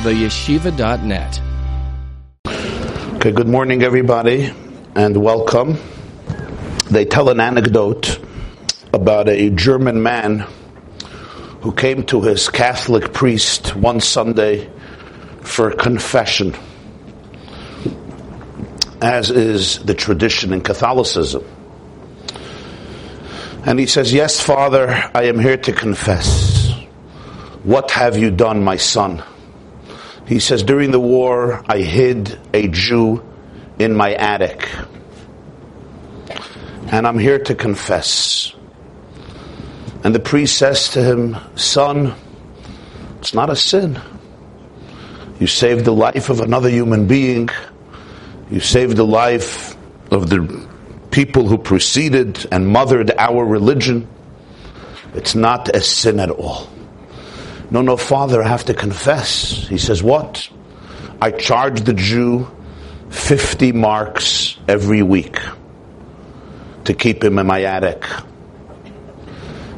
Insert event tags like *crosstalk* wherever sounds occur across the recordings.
theyeshiva.net. Okay, good morning, everybody, and welcome. They tell an anecdote about a German man who came to his Catholic priest one Sunday for confession, as is the tradition in Catholicism. And he says, Yes, Father, I am here to confess. What have you done, my son? He says, during the war, I hid a Jew in my attic. And I'm here to confess. And the priest says to him, Son, it's not a sin. You saved the life of another human being. You saved the life of the people who preceded and mothered our religion. It's not a sin at all. No, no, Father, I have to confess. He says, What? I charge the Jew 50 marks every week to keep him in my attic.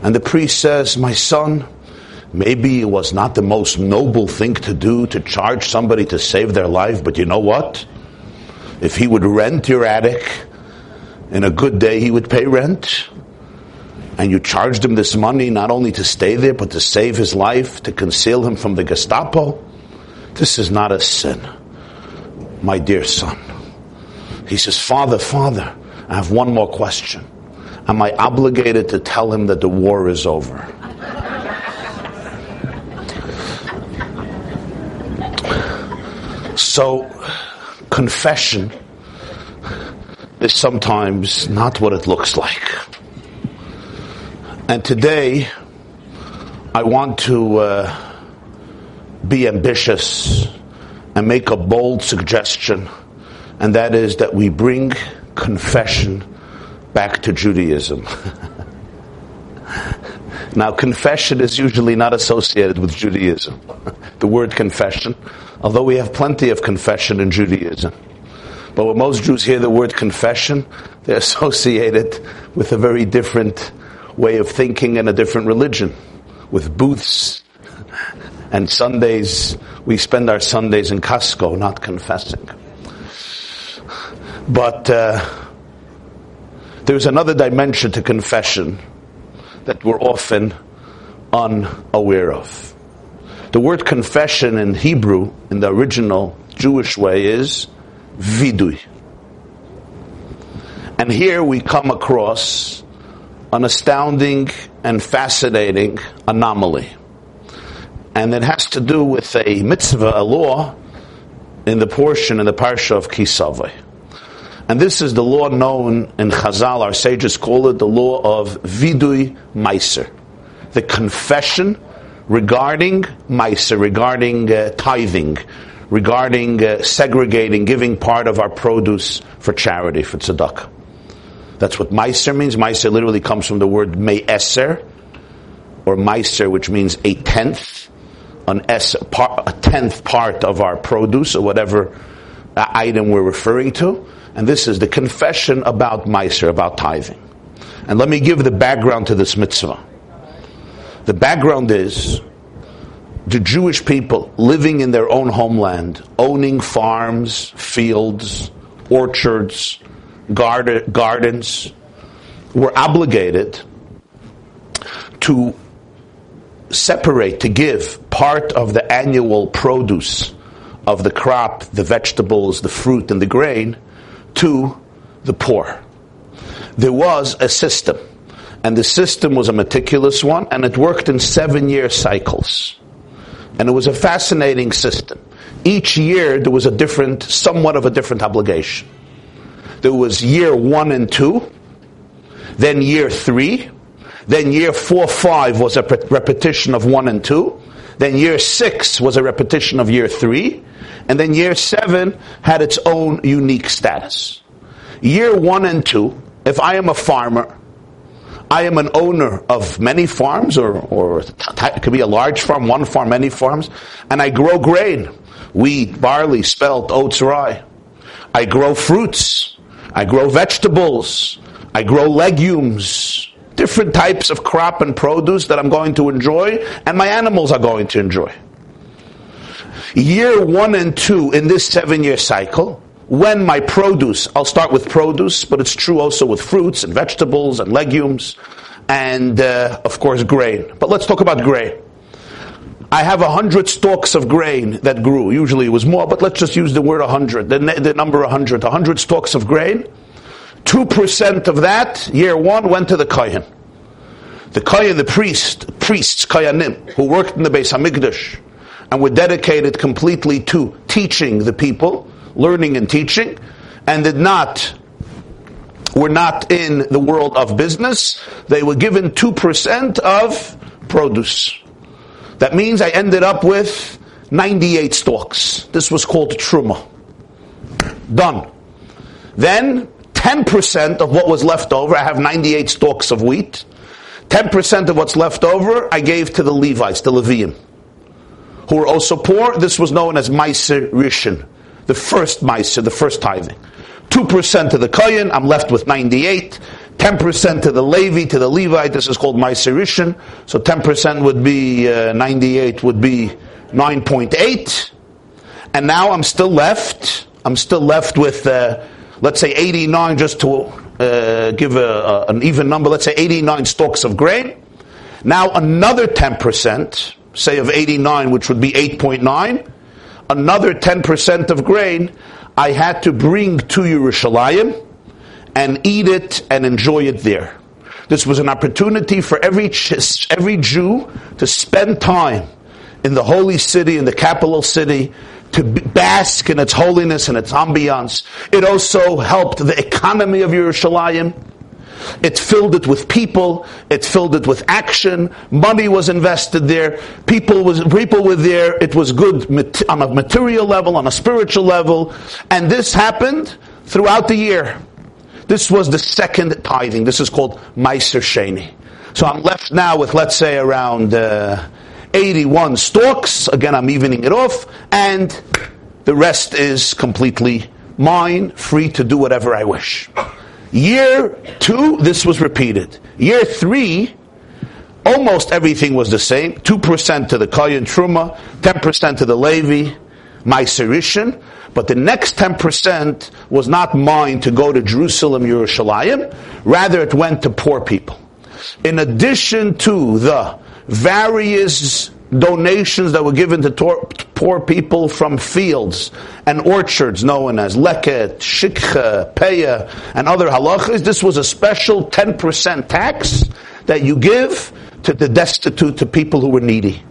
And the priest says, My son, maybe it was not the most noble thing to do to charge somebody to save their life, but you know what? If he would rent your attic, in a good day he would pay rent and you charged him this money not only to stay there, but to save his life, to conceal him from the Gestapo, this is not a sin, my dear son. He says, Father, Father, I have one more question. Am I obligated to tell him that the war is over? So, confession is sometimes not what it looks like. And today, I want to uh, be ambitious and make a bold suggestion, and that is that we bring confession back to Judaism. *laughs* now, confession is usually not associated with Judaism. *laughs* the word confession, although we have plenty of confession in Judaism. But when most Jews hear the word confession, they *laughs* associate it with a very different way of thinking and a different religion with booths and Sundays. We spend our Sundays in Costco, not confessing. But uh, there's another dimension to confession that we're often unaware of. The word confession in Hebrew, in the original Jewish way, is vidui. And here we come across an astounding and fascinating anomaly. And it has to do with a mitzvah, a law, in the portion in the parsha of Kisavai. And this is the law known in Chazal, our sages call it the law of Vidui Meiser, the confession regarding Meiser, regarding uh, tithing, regarding uh, segregating, giving part of our produce for charity, for tzedakah. That's what Meiser means. Meiser literally comes from the word Me'eser, or Meiser, which means a tenth, an a tenth part of our produce, or whatever uh, item we're referring to. And this is the confession about Meiser, about tithing. And let me give the background to this mitzvah. The background is the Jewish people living in their own homeland, owning farms, fields, orchards, gardens were obligated to separate, to give part of the annual produce of the crop, the vegetables, the fruit, and the grain to the poor. There was a system, and the system was a meticulous one, and it worked in seven year cycles. And it was a fascinating system. Each year there was a different, somewhat of a different obligation there was year one and two, then year three, then year four, five was a repetition of one and two, then year six was a repetition of year three, and then year seven had its own unique status. Year one and two, if I am a farmer, I am an owner of many farms, or, or it could be a large farm, one farm, many farms, and I grow grain, wheat, barley, spelt, oats, rye. I grow fruits. I grow vegetables. I grow legumes. Different types of crop and produce that I'm going to enjoy and my animals are going to enjoy. Year one and two in this seven year cycle, when my produce, I'll start with produce, but it's true also with fruits and vegetables and legumes and, uh, of course, grain. But let's talk about grain. I have a hundred stalks of grain that grew. Usually it was more, but let's just use the word a hundred, the, the number a hundred. A hundred stalks of grain. Two percent of that, year one, went to the Kohen. The Kohen, the priest, priests, Koyanim, who worked in the Beis Hamikdash, and were dedicated completely to teaching the people, learning and teaching, and did not were not in the world of business. They were given 2% of produce. That means I ended up with 98 stalks. This was called truma. Done. Then 10% of what was left over, I have 98 stalks of wheat. 10% of what's left over, I gave to the Levites, the Levium who were also poor. This was known as Meiser Rishon, the first Meiser, the first tithing. 2% to the Kohen, I'm left with 98. 10% to the Levi, to the Levite, this is called Meiser Rishon. So 10% would be, uh, 98 would be 9.8. And now I'm still left, I'm still left with, uh, let's say 89 just to uh, give a, a, an even number, let's say 89 stalks of grain. Now another 10%, say of 89, which would be 8.9, another 10% of grain I had to bring to Yerushalayim and eat it and enjoy it there. This was an opportunity for every, every Jew to spend time in the holy city, in the capital city, to bask in its holiness and its ambiance. It also helped the economy of Yerushalayim. It filled it with people. It filled it with action. Money was invested there. People was people were there. It was good on a material level, on a spiritual level, and this happened throughout the year. This was the second tithing. This is called Meiser Sheni. So I'm left now with let's say around uh, 81 stalks. Again, I'm evening it off, and the rest is completely mine, free to do whatever I wish. Year two, this was repeated. Year three, almost everything was the same. 2% to the Kohen Truma, 10% to the Levi, Meiser Rishon. But the next 10% was not mine to go to Jerusalem, Yerushalayim. Rather, it went to poor people. In addition to the various donations that were given to poor people from fields and orchards known as leket, shikha, peya, and other halachas. This was a special 10% tax that you give to the destitute, to people who were needy.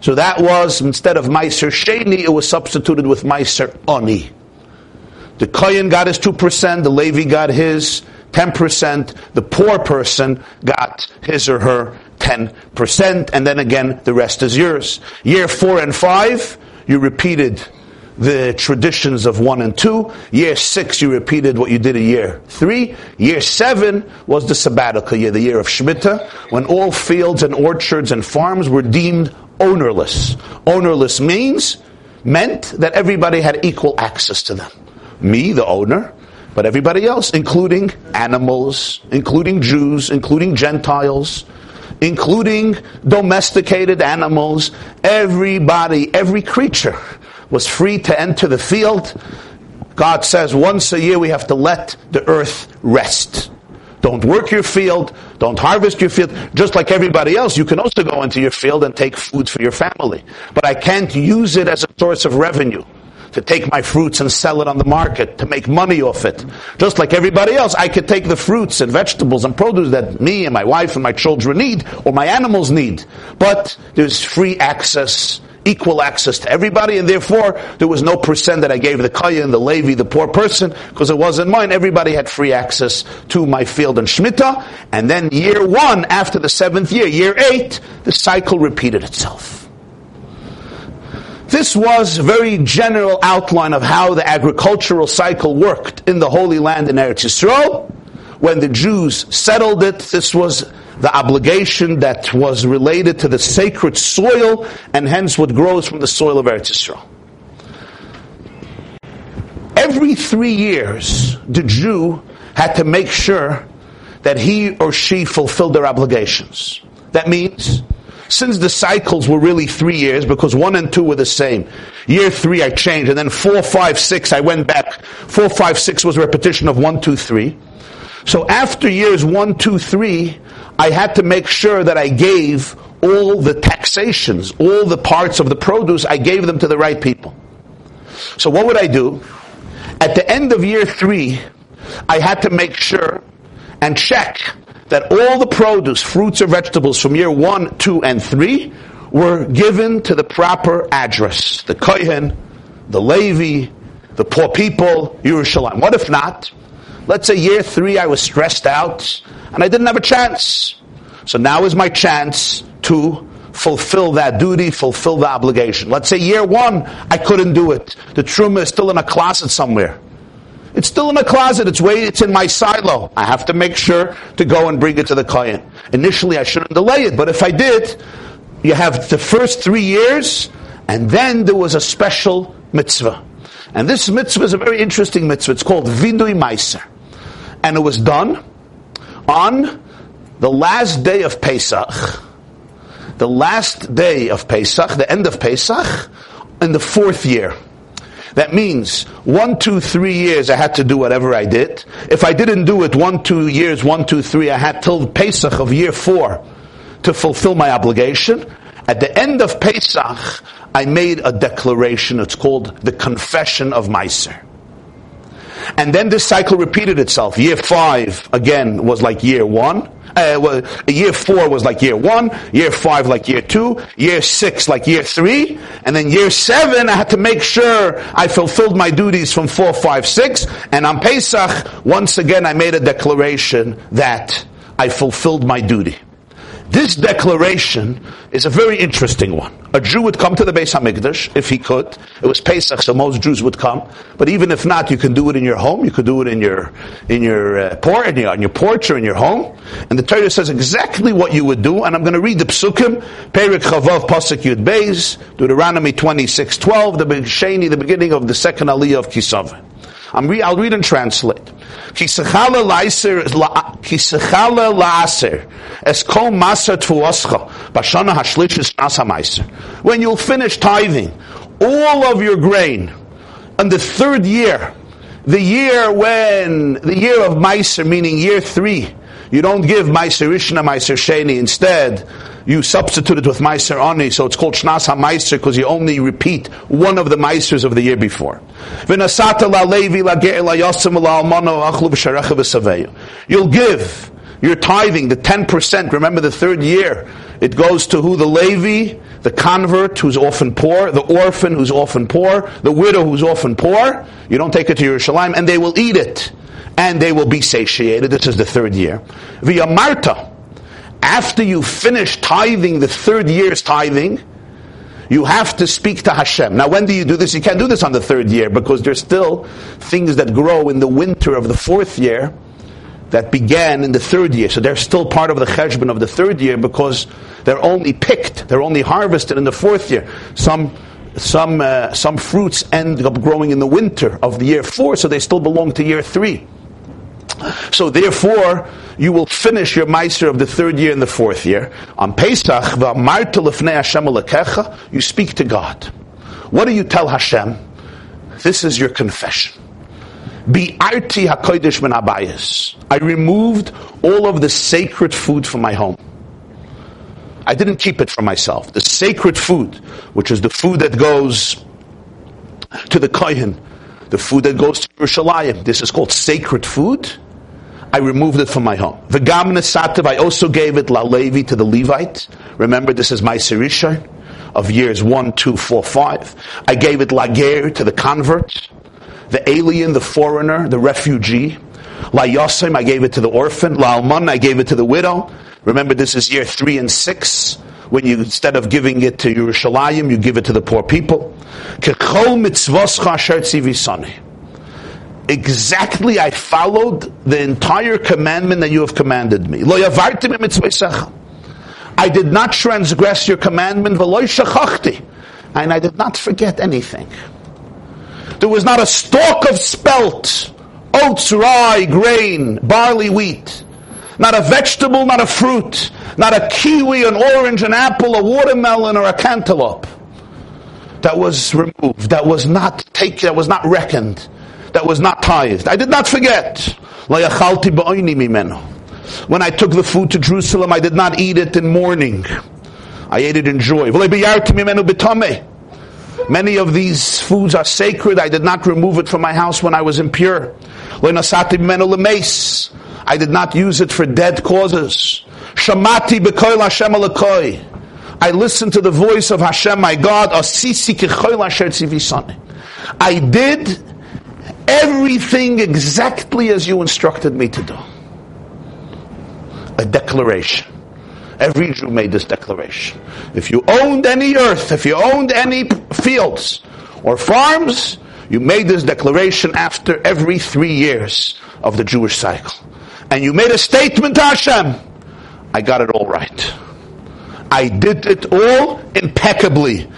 So that was, instead of Meiser Sheni, it was substituted with Meiser Oni. The Kohen got his 2%, the Levi got his 10%, the poor person got his or her 10%, and then again, the rest is yours. Year four and five, you repeated the traditions of one and two. Year six, you repeated what you did in year three. Year seven was the sabbatical year, the year of Shemitah, when all fields and orchards and farms were deemed ownerless. Ownerless means, meant that everybody had equal access to them. Me, the owner, but everybody else, including animals, including Jews, including Gentiles, including domesticated animals, everybody, every creature was free to enter the field. God says once a year we have to let the earth rest. Don't work your field, don't harvest your field. Just like everybody else, you can also go into your field and take food for your family. But I can't use it as a source of revenue to take my fruits and sell it on the market, to make money off it. Just like everybody else, I could take the fruits and vegetables and produce that me and my wife and my children need, or my animals need. But there's free access equal access to everybody, and therefore there was no percent that I gave the Kayan, the Levi, the poor person, because it wasn't mine. Everybody had free access to my field and Shemitah. And then year one, after the seventh year, year eight, the cycle repeated itself. This was a very general outline of how the agricultural cycle worked in the Holy Land in Eretz Yisrael. When the Jews settled it, this was the obligation that was related to the sacred soil and hence what grows from the soil of Eretz Yisrael. Every three years, the Jew had to make sure that he or she fulfilled their obligations. That means since the cycles were really three years, because one and two were the same, year three I changed, and then four, five, six, I went back. Four, five, six was a repetition of one, two, three. So after years one, two, three, I had to make sure that I gave all the taxations, all the parts of the produce, I gave them to the right people. So what would I do? At the end of year three, I had to make sure and check that all the produce, fruits or vegetables from year one, two, and three were given to the proper address. The Kohen, the Levi, the poor people, Yerushalayim. What if not? Let's say year three I was stressed out and I didn't have a chance. So now is my chance to fulfill that duty, fulfill the obligation. Let's say year one I couldn't do it. The truma is still in a closet somewhere. It's still in a closet. It's way. It's in my silo. I have to make sure to go and bring it to the kohen. Initially, I shouldn't delay it, but if I did, you have the first three years, and then there was a special mitzvah. And this mitzvah is a very interesting mitzvah. It's called Vidui Meiser. And it was done on the last day of Pesach, the last day of Pesach, the end of Pesach, in the fourth year. That means one, two, three years I had to do whatever I did. If I didn't do it one, two years, one, two, three, I had till Pesach of year four to fulfill my obligation. At the end of Pesach, I made a declaration. It's called the Confession of Meiser. And then this cycle repeated itself. Year five, again, was like year one. Uh, well, year four was like year one, year five like year two, year six like year three, and then year seven I had to make sure I fulfilled my duties from four, five, six, and on Pesach, once again I made a declaration that I fulfilled my duty. This declaration is a very interesting one. A Jew would come to the Beis Hamikdash if he could. It was Pesach, so most Jews would come. But even if not, you can do it in your home. You could do it in your in your uh, por- in your, on your porch or in your home. And the Torah says exactly what you would do. And I'm going to read the Psukim, Perik Chavav Pasuk Yud Beis, Deuteronomy 26:12, the Sheni, the beginning of the second Aliyah of Kisavah. I'm re- I'll read and translate. Kisechala la'aser, es kol When you'll finish tithing all of your grain in the third year, the year when, the year of Meiser, meaning year three, you don't give Meiser Rishna, Meiser Sheni. Instead, you substitute it with Meiser Ani, so it's called Shnas HaMeiser because you only repeat one of the Meisers of the year before. You'll give your tithing, the 10%, remember the third year, it goes to who? The Levi, the convert who's often poor, the orphan who's often poor, the widow who's often poor. You don't take it to Yerushalayim, and they will eat it and they will be satiated. This is the third year. Via Marta, after you finish tithing the third year's tithing, you have to speak to Hashem. Now, when do you do this? You can't do this on the third year because there's still things that grow in the winter of the fourth year that began in the third year. So they're still part of the cheshbon of the third year because they're only picked, they're only harvested in the fourth year. Some some uh, some fruits end up growing in the winter of the year four, so they still belong to year three. So therefore, you will finish your Meiser of the third year and the fourth year. On Pesach, you speak to God. What do you tell Hashem? This is your confession. I removed all of the sacred food from my home. I didn't keep it for myself. The sacred food, which is the food that goes to the kohen, the food that goes to Yerushalayim. This is called sacred food. I removed it from my home. V'gam nesativ, I also gave it la Levi to the Levite. Remember, this is my Sirisha of years one, two, four, five. I gave it lager to the converts, the alien, the foreigner, the refugee. La Yosim, I gave it to the orphan. La Alman, I gave it to the widow. Remember, this is year three and six. When you, instead of giving it to Yerushalayim, you give it to the poor people. Exactly, I followed the entire commandment that you have commanded me. I did not transgress your commandment, and I did not forget anything. There was not a stalk of spelt, oats, rye, grain, barley, wheat. Not a vegetable, not a fruit, not a kiwi, an orange, an apple, a watermelon, or a cantaloupe. That was removed, that was not taken, that was not reckoned, that was not tithed. I did not forget. When I took the food to Jerusalem, I did not eat it in mourning. I ate it in joy. Many of these foods are sacred. I did not remove it from my house when I was impure. I did not use it for dead causes. Shamati. I listened to the voice of Hashem, my God. I did everything exactly as you instructed me to do. A declaration. Every Jew made this declaration. If you owned any earth, if you owned any fields or farms, you made this declaration after every three years of the Jewish cycle. And you made a statement to Hashem. I got it all right. I did it all impeccably.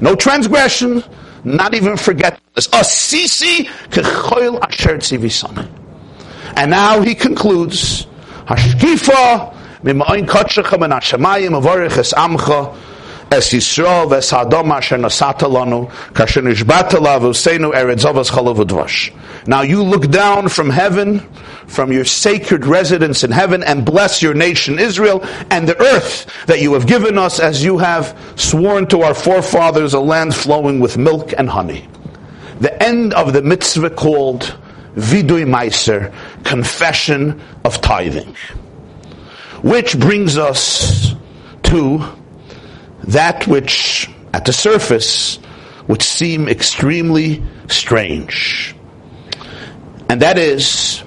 No transgression, not even forgetfulness. And now he concludes, Hashkifa and hashemayim amcha es Yisrael ves asher lanu kasher nishbata lavu seinu eretz chalav Now you look down from heaven, from your sacred residence in heaven, and bless your nation Israel and the earth that you have given us as you have sworn to our forefathers, a land flowing with milk and honey. The end of the mitzvah called vidui meiser, confession of tithing. Which brings us to that which, at the surface, would seem extremely strange. And that is,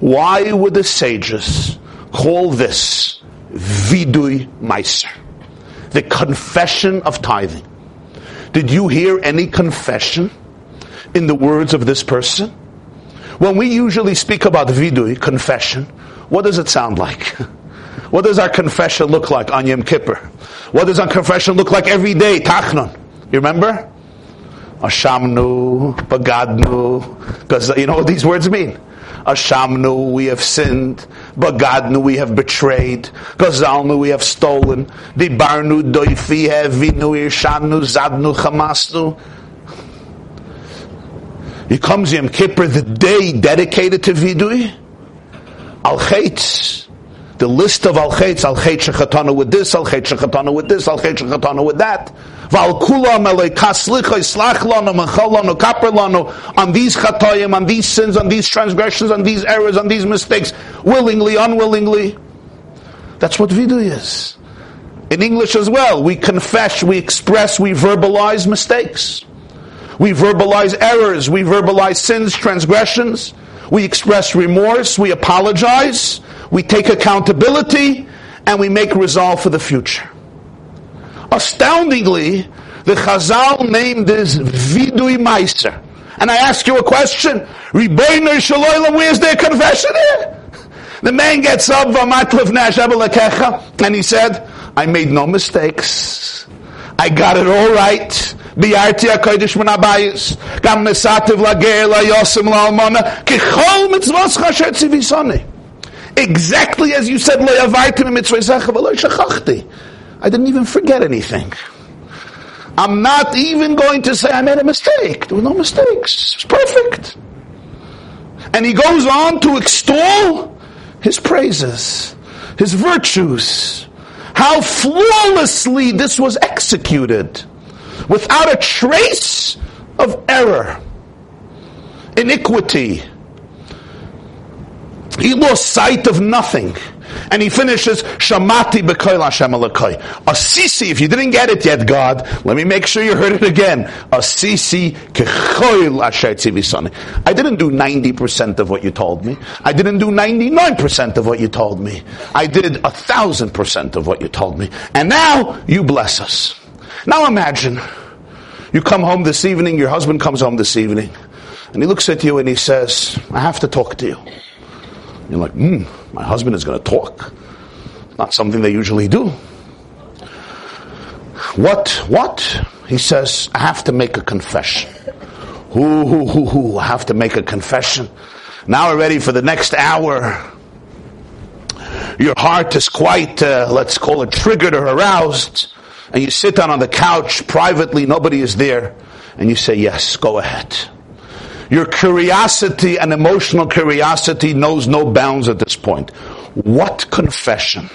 why would the sages call this vidui meiser? The confession of tithing. Did you hear any confession in the words of this person? When we usually speak about vidui, confession, what does it sound like? *laughs* What does our confession look like on Yom Kippur? What does our confession look like every day? Tachnon. You remember? Ashamnu, Bagadnu. Because you know what these words mean. Ashamnu, we have sinned. Bagadnu, we have betrayed. Gazalnu, we have stolen. Dibarnu, doifi, hevinu, irshanu, zadnu, chamasnu. He comes Yom Kippur, the day dedicated to Vidui. Al Chetz. The list of Al Chetz, Al Chetz Shechatana with this, Al Chetz Shechatana with this, Al Chetz Shechatana with that. Val kulam elei kaslicha slach lanu mechal on these chatoyim, on these sins, on these transgressions, on these errors, on these mistakes, willingly, unwillingly. That's what Vidui is. In English as well, we confess, we express, we verbalize mistakes. We verbalize errors, we verbalize sins, transgressions, we express remorse, we apologize, we take accountability, and we make resolve for the future. Astoundingly, the Chazal named this Vidui Meiser. And I ask you a question, Ribono shel olam, where's their confession here? The man gets up, and he said, I made no mistakes. I got it all right. ביארתי הקודש מן הבייס, גם נסעתיו לגר, ליוסם, לאלמונה, ככל מצוות אשר ציוויסוני. Exactly as you said, לא עברתי ממצוותיך ולא שכחתי. I didn't even forget anything. I'm not even going to say I made a mistake. There were no mistakes. It's perfect. And he goes on to extol his praises, his virtues, how flawlessly this was executed without a trace of error, iniquity. He lost sight of nothing. And he finishes, Shamati b'koil Hashem alakai. Asisi, if you didn't get it yet, God, let me make sure you heard it again. Asisi kechoil asher. I didn't do 90% of what you told me. I didn't do 99% of what you told me. I did a thousand percent of what you told me. And now, you bless us. Now imagine, you come home this evening, your husband comes home this evening, and he looks at you and he says, I have to talk to you. You're like, hmm, my husband is going to talk. Not something they usually do. What? What? He says, I have to make a confession. Ooh, I have to make a confession. Now we're ready for the next hour. Your heart is quite, uh, let's call it triggered or aroused. And you sit down on the couch privately, nobody is there. And you say, yes, go ahead. Your curiosity and emotional curiosity knows no bounds at this point. What confession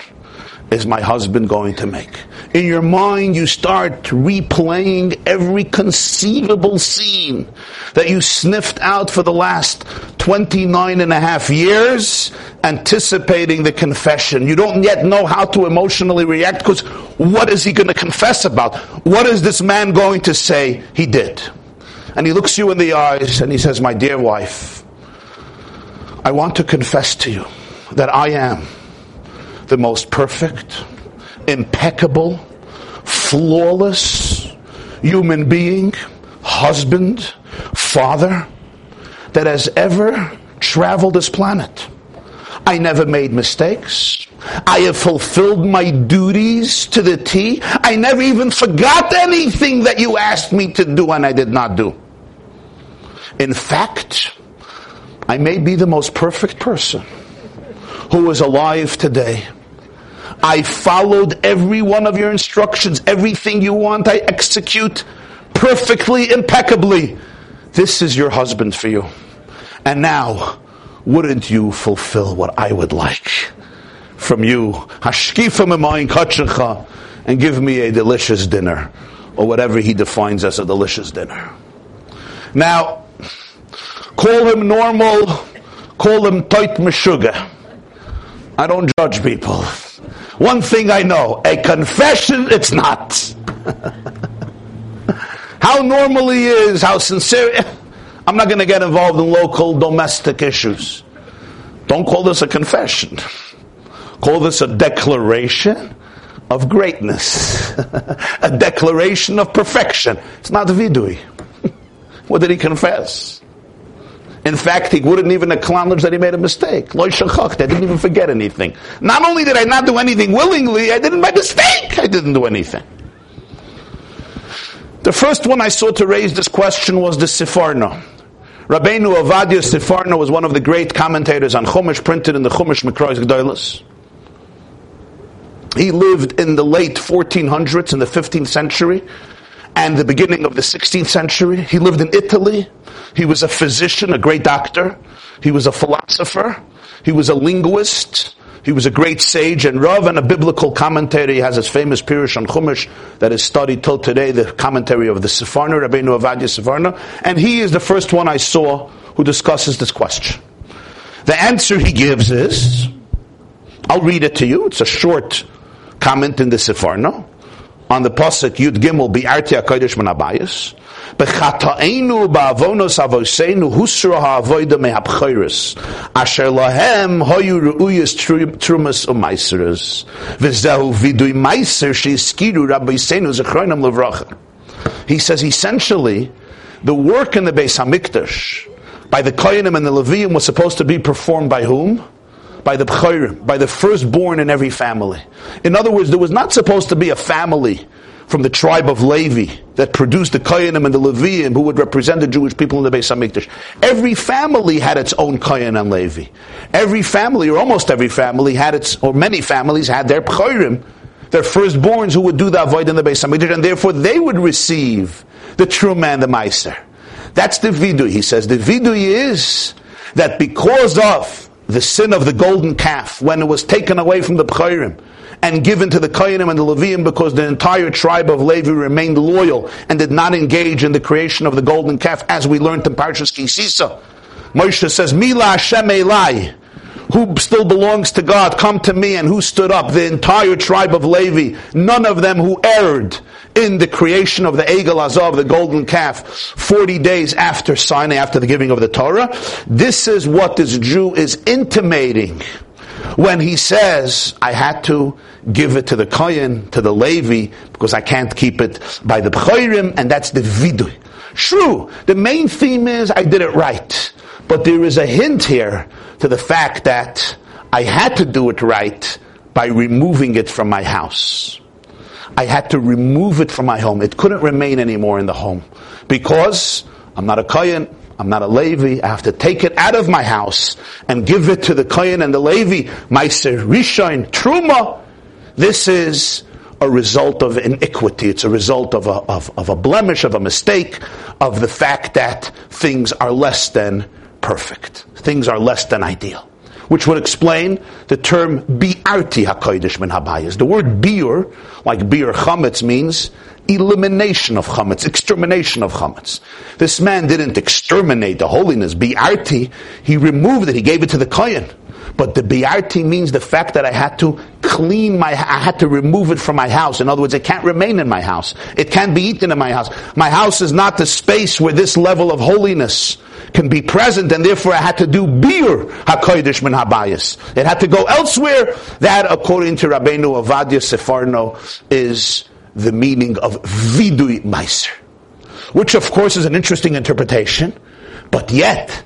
is my husband going to make? In your mind, you start replaying every conceivable scene that you sniffed out for the last 29 and a half years, anticipating the confession. You don't yet know how to emotionally react because what is he going to confess about? What is this man going to say he did? And he looks you in the eyes and he says, My dear wife, I want to confess to you that I am the most perfect, impeccable, flawless human being, husband, father that has ever traveled this planet. I never made mistakes. I have fulfilled my duties to the T. I never even forgot anything that you asked me to do and I did not do. In fact, I may be the most perfect person who is alive today. I followed every one of your instructions. Everything you want, I execute perfectly, impeccably. This is your husband for you. And now, wouldn't you fulfill what I would like from you? And give me a delicious dinner, or whatever he defines as a delicious dinner. Now, call him normal, call him tight meshuga. I don't judge people. One thing I know, a confession, it's not. *laughs* how normal he is, how sincere. I'm not going to get involved in local domestic issues. Don't call this a confession. Call this a declaration of greatness, *laughs* a declaration of perfection. It's not vidui. *laughs* what did he confess? In fact, he wouldn't even acknowledge that he made a mistake. I didn't even forget anything. Not only did I not do anything willingly, I didn't by mistake. I didn't do anything. The first one I saw to raise this question was the Sforno. Rabbeinu Ovadia Sforno was one of the great commentators on Chumash, printed in the Chumash Mikrois Gdoilis. He lived in the late 1400s, in the 15th century, and the beginning of the 16th century. He lived in Italy. He was a physician, a great doctor. He was a philosopher. He was a linguist. He was a great sage and Rav and a biblical commentator. He has his famous Pirush on Chumash that is studied till today, the commentary of the Sforno, Rabbeinu Avadia Sforno. And he is the first one I saw who discusses this question. The answer he gives is, I'll read it to you. It's a short comment in the Sforno on the pasuk Yud Gimel Bi'arti HaKodesh Manabayas. B'chataenu ba'avonos avoseinu husra ha'avoida me'apchayris. Asher lahem hoyu ru'uyas trumas u'maiseres. V'zehu vidui maiser she'iskiru rabbiseinu zechroinam levracha. He says essentially, the work in the Beis Hamikdash by the Koyanim and the Levium was supposed to be performed by whom? By the Bchayrim, by the firstborn in every family. In other words, there was not supposed to be a family from the tribe of Levi that produced the Koyanim and the Leviim who would represent the Jewish people in the Beis Hamikdash. Every family had its own Koyan and Levi. Every family, or almost every family, had its, or many families had their Bchorim, their firstborns who would do the Avoid in the Beis Hamikdash, and therefore they would receive the truma, the Meiser. That's the vidui. He says the vidui is that because of the sin of the golden calf, when it was taken away from the Bchorim, and given to the Koyanim and the Levium because the entire tribe of Levi remained loyal and did not engage in the creation of the golden calf, as we learned in Parshas Kisisa. Moshe says, Mila Hashem Elai, who still belongs to God, come to me, and who stood up? The entire tribe of Levi, none of them who erred in the creation of the Egel Azov, the golden calf, 40 days after Sinai, after the giving of the Torah. This is what this Jew is intimating when he says, I had to give it to the Kohen, to the Levi, because I can't keep it by the Bchoirim, and that's the Vidui. True, the main theme is I did it right. But there is a hint here to the fact that I had to do it right by removing it from my house. I had to remove it from my home. It couldn't remain anymore in the home because I'm not a Kohen, I'm not a Levi, I have to take it out of my house and give it to the Kohen and the Levi, Meiser Rishon, Truma. This is a result of iniquity. It's a result of a, of, of a blemish, of a mistake, of the fact that things are less than perfect. Things are less than ideal. Which would explain the term bi'arti hakodesh min habayis. The word biur, like biur chametz, means elimination of chametz, extermination of chametz. This man didn't exterminate the holiness, bi'arti, he removed it, he gave it to the kohen. But the bi'arti means the fact that I had to clean my, I had to remove it from my house. In other words, it can't remain in my house. It can't be eaten in my house. My house is not the space where this level of holiness can be present, and therefore I had to do bir hakodesh min habayis. It had to go elsewhere. That, according to Rabbeinu Avadia Sforno, is the meaning of vidui meiser, which of course is an interesting interpretation, but yet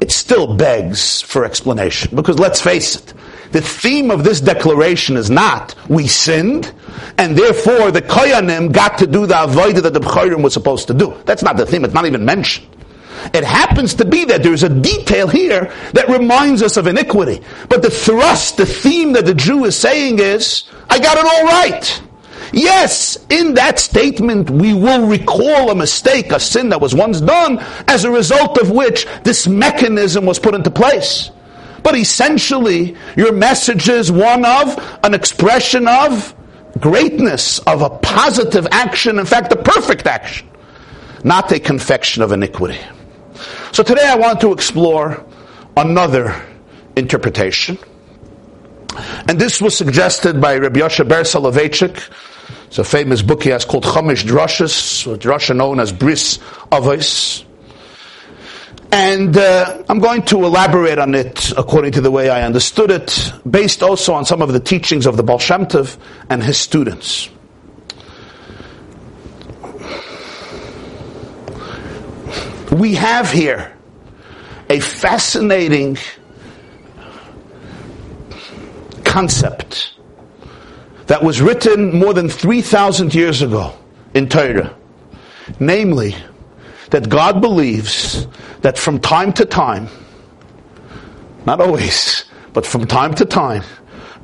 it still begs for explanation. Because let's face it, the theme of this declaration is not we sinned, and therefore the koyanim got to do the avodah that the b'chayrim was supposed to do. That's not the theme. It's not even mentioned. It happens to be that there's a detail here that reminds us of iniquity. But the thrust, the theme that the Jew is saying is, I got it all right. Yes, in that statement, we will recall a mistake, a sin that was once done, as a result of which this mechanism was put into place. But essentially, your message is one of an expression of greatness, of a positive action, in fact, a perfect action, not a confection of iniquity. So today I want to explore another interpretation. And this was suggested by Rabbi Yoshe Ber Soloveitchik, it's a famous book he has called Chumash Drushes, a drasha known as Bris Avos. And uh, I'm going to elaborate on it according to the way I understood it, based also on some of the teachings of the Baal Shem Tov and his students. We have here a fascinating concept that was written more than 3,000 years ago in Torah. Namely, that God believes that from time to time, not always, but from time to time,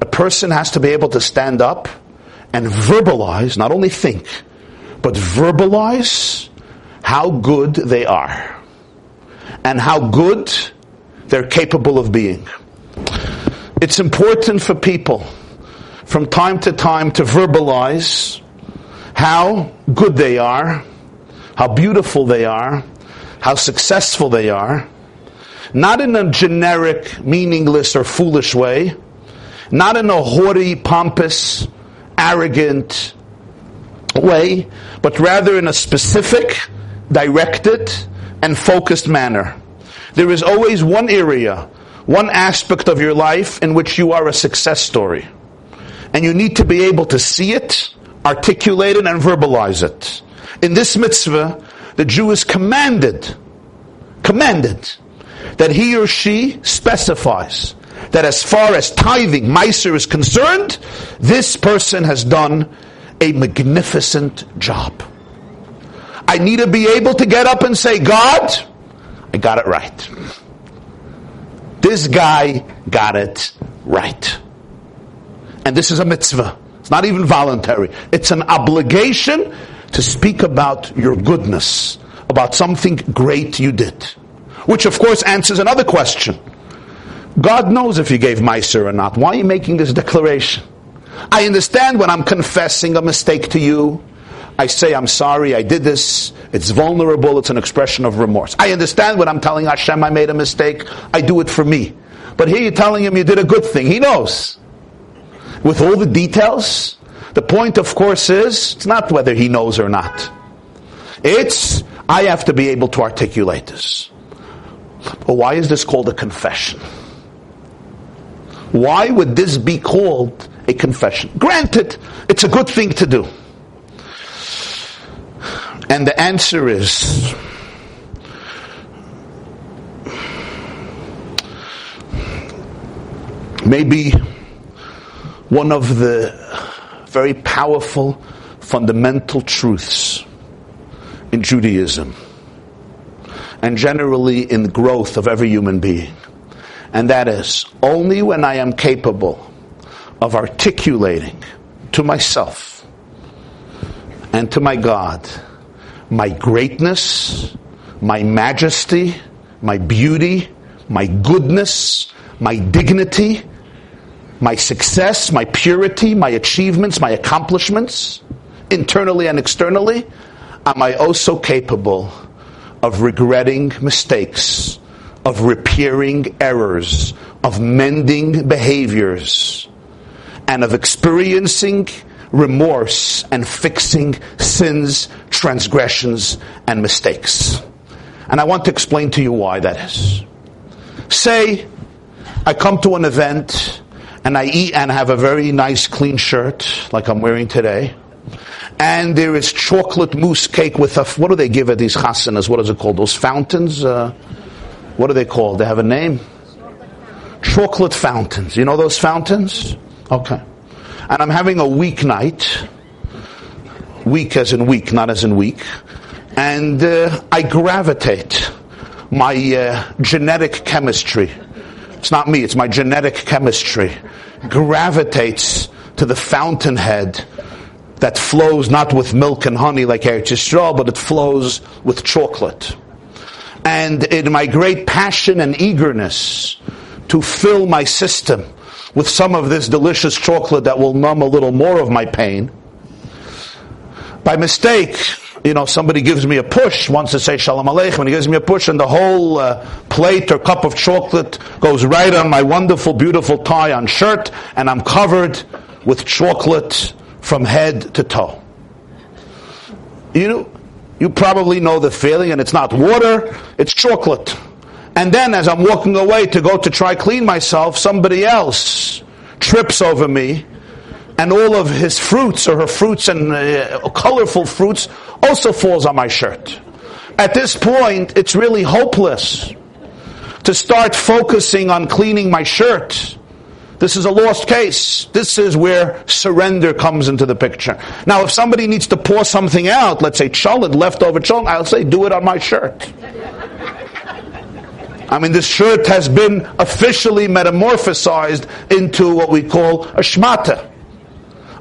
a person has to be able to stand up and verbalize, not only think, but verbalize how good they are and how good they're capable of being. It's important for people from time to time to verbalize how good they are, how beautiful they are, how successful they are, not in a generic, meaningless, or foolish way, not in a haughty, pompous, arrogant way, but rather in a specific, directed, and focused manner. There is always one area, one aspect of your life in which you are a success story. And you need to be able to see it, articulate it, and verbalize it. In this mitzvah, the Jew is commanded, commanded, that he or she specifies that as far as tithing, Meiser is concerned, this person has done a magnificent job. I need to be able to get up and say, God, I got it right. This guy got it right. And this is a mitzvah. It's not even voluntary. It's an obligation to speak about your goodness, about something great you did. Which of course answers another question. God knows if you gave Meiser or not. Why are you making this declaration? I understand when I'm confessing a mistake to you. I say, I'm sorry, I did this. It's vulnerable. It's an expression of remorse. I understand when I'm telling Hashem I made a mistake. I do it for me. But here you're telling him you did a good thing. He knows with all the details. The point, of course, is it's not whether he knows or not. It's, I have to be able to articulate this. But why is this called a confession? Why would this be called a confession? Granted, it's a good thing to do. And the answer is maybe one of the very powerful fundamental truths in Judaism. and generally in the growth of every human being. And that is only when I am capable of articulating to myself and to my God my greatness, my majesty, my beauty, my goodness, my dignity, my success, my purity, my achievements, my accomplishments, internally and externally, am I also capable of regretting mistakes, of repairing errors, of mending behaviors, and of experiencing remorse and fixing sins, transgressions, and mistakes. And I want to explain to you why that is. Say, I come to an event and I eat and have a very nice clean shirt, like I'm wearing today. And there is chocolate mousse cake with a, what do they give at these chasanas? What is it called? Those fountains? Uh, what are they called? They have a name? Chocolate fountains. You know those fountains? Okay and I'm having a weeknight, weak as in weak, not as in week, and uh, I gravitate my uh, genetic chemistry. It's not me, it's my genetic chemistry. Gravitates to the fountainhead that flows not with milk and honey like Eretz Yisrael, but it flows with chocolate. And in my great passion and eagerness to fill my system with some of this delicious chocolate that will numb a little more of my pain. By mistake, you know, somebody gives me a push, wants to say Shalom Aleichem, and he gives me a push, and the whole uh, plate or cup of chocolate goes right on my wonderful, beautiful tie on shirt, and I'm covered with chocolate from head to toe. You know, you probably know the feeling, and it's not water, it's chocolate. And then as I'm walking away to go to try clean myself, somebody else trips over me and all of his fruits or her fruits and uh, colorful fruits also falls on my shirt. At this point, it's really hopeless to start focusing on cleaning my shirt. This is a lost case. This is where surrender comes into the picture. Now, if somebody needs to pour something out, let's say cholent, leftover cholent, I'll say, do it on my shirt. I mean, this shirt has been officially metamorphosized into what we call a shmata.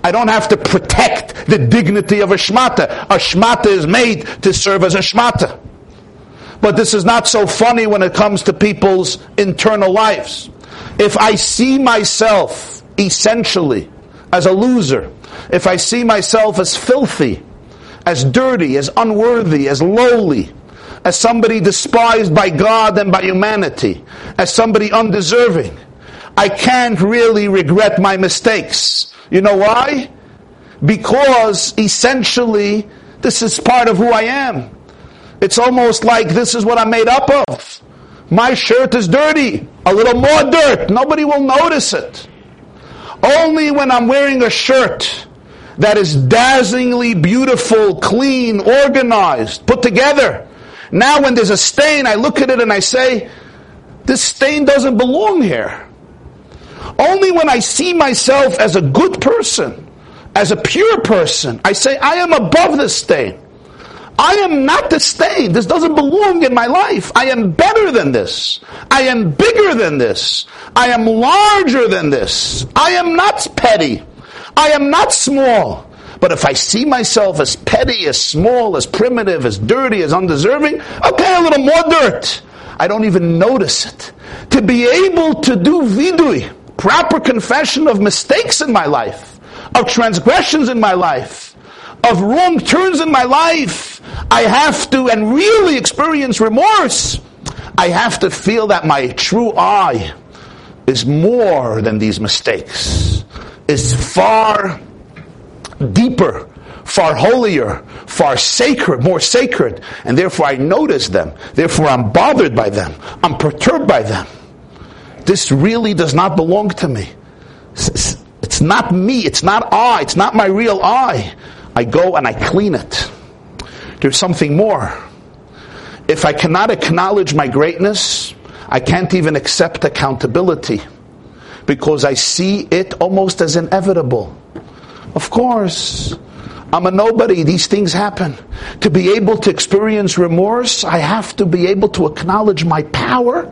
I don't have to protect the dignity of a shmata. A shmata is made to serve as a shmata. But this is not so funny when it comes to people's internal lives. If I see myself essentially as a loser, if I see myself as filthy, as dirty, as unworthy, as lowly, as somebody despised by God and by humanity, as somebody undeserving. I can't really regret my mistakes. You know why? Because essentially, this is part of who I am. It's almost like this is what I'm made up of. My shirt is dirty. A little more dirt. Nobody will notice it. Only when I'm wearing a shirt that is dazzlingly beautiful, clean, organized, put together, now, when there's a stain, I look at it and I say, this stain doesn't belong here. Only when I see myself as a good person, as a pure person, I say, I am above this stain. I am not the stain. This doesn't belong in my life. I am better than this. I am bigger than this. I am larger than this. I am not petty. I am not small. But if I see myself as petty, as small, as primitive, as dirty, as undeserving, okay, a little more dirt. I don't even notice it. To be able to do vidui, proper confession of mistakes in my life, of transgressions in my life, of wrong turns in my life, I have to, and really experience remorse, I have to feel that my true I is more than these mistakes, is far deeper, far holier, far sacred, more sacred, and therefore I notice them. Therefore I'm bothered by them. I'm perturbed by them. This really does not belong to me. It's not me. It's not I. It's not my real I. I go and I clean it. There's something more. If I cannot acknowledge my greatness, I can't even accept accountability because I see it almost as inevitable. Of course, I'm a nobody. These things happen. To be able to experience remorse, I have to be able to acknowledge my power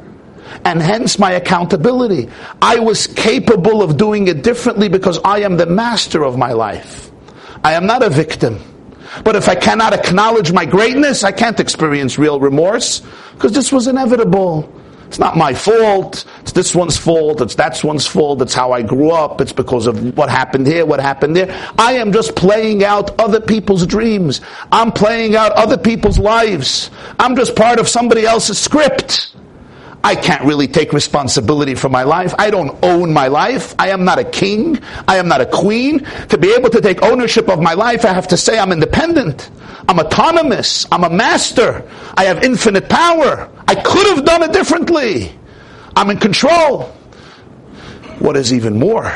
and hence my accountability. I was capable of doing it differently because I am the master of my life. I am not a victim. But if I cannot acknowledge my greatness, I can't experience real remorse because this was inevitable. It's not my fault. It's this one's fault. It's that one's fault. It's how I grew up. It's because of what happened here, what happened there. I am just playing out other people's dreams. I'm playing out other people's lives. I'm just part of somebody else's script. I can't really take responsibility for my life. I don't own my life. I am not a king. I am not a queen. To be able to take ownership of my life, I have to say I'm independent. I'm autonomous. I'm a master. I have infinite power. I could have done it differently. I'm in control. What is even more?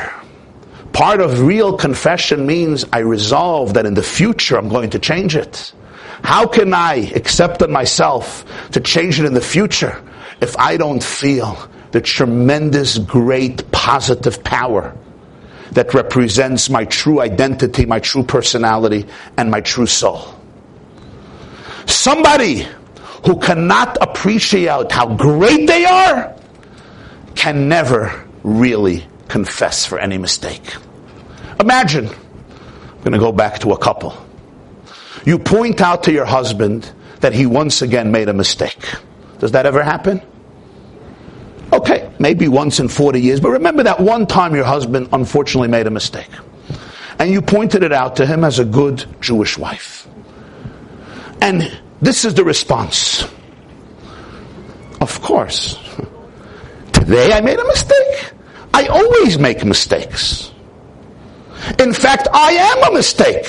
Part of real confession means I resolve that in the future I'm going to change it. How can I accept on myself to change it in the future? If I don't feel the tremendous, great, positive power that represents my true identity, my true personality, and my true soul. Somebody who cannot appreciate how great they are can never really confess for any mistake. Imagine, I'm going to go back to a couple. You point out to your husband that he once again made a mistake. Does that ever happen? Okay, maybe once in 40 years, but remember that one time your husband unfortunately made a mistake. And you pointed it out to him as a good Jewish wife. And this is the response. Of course. *laughs* Today I made a mistake. I always make mistakes. In fact, I am a mistake.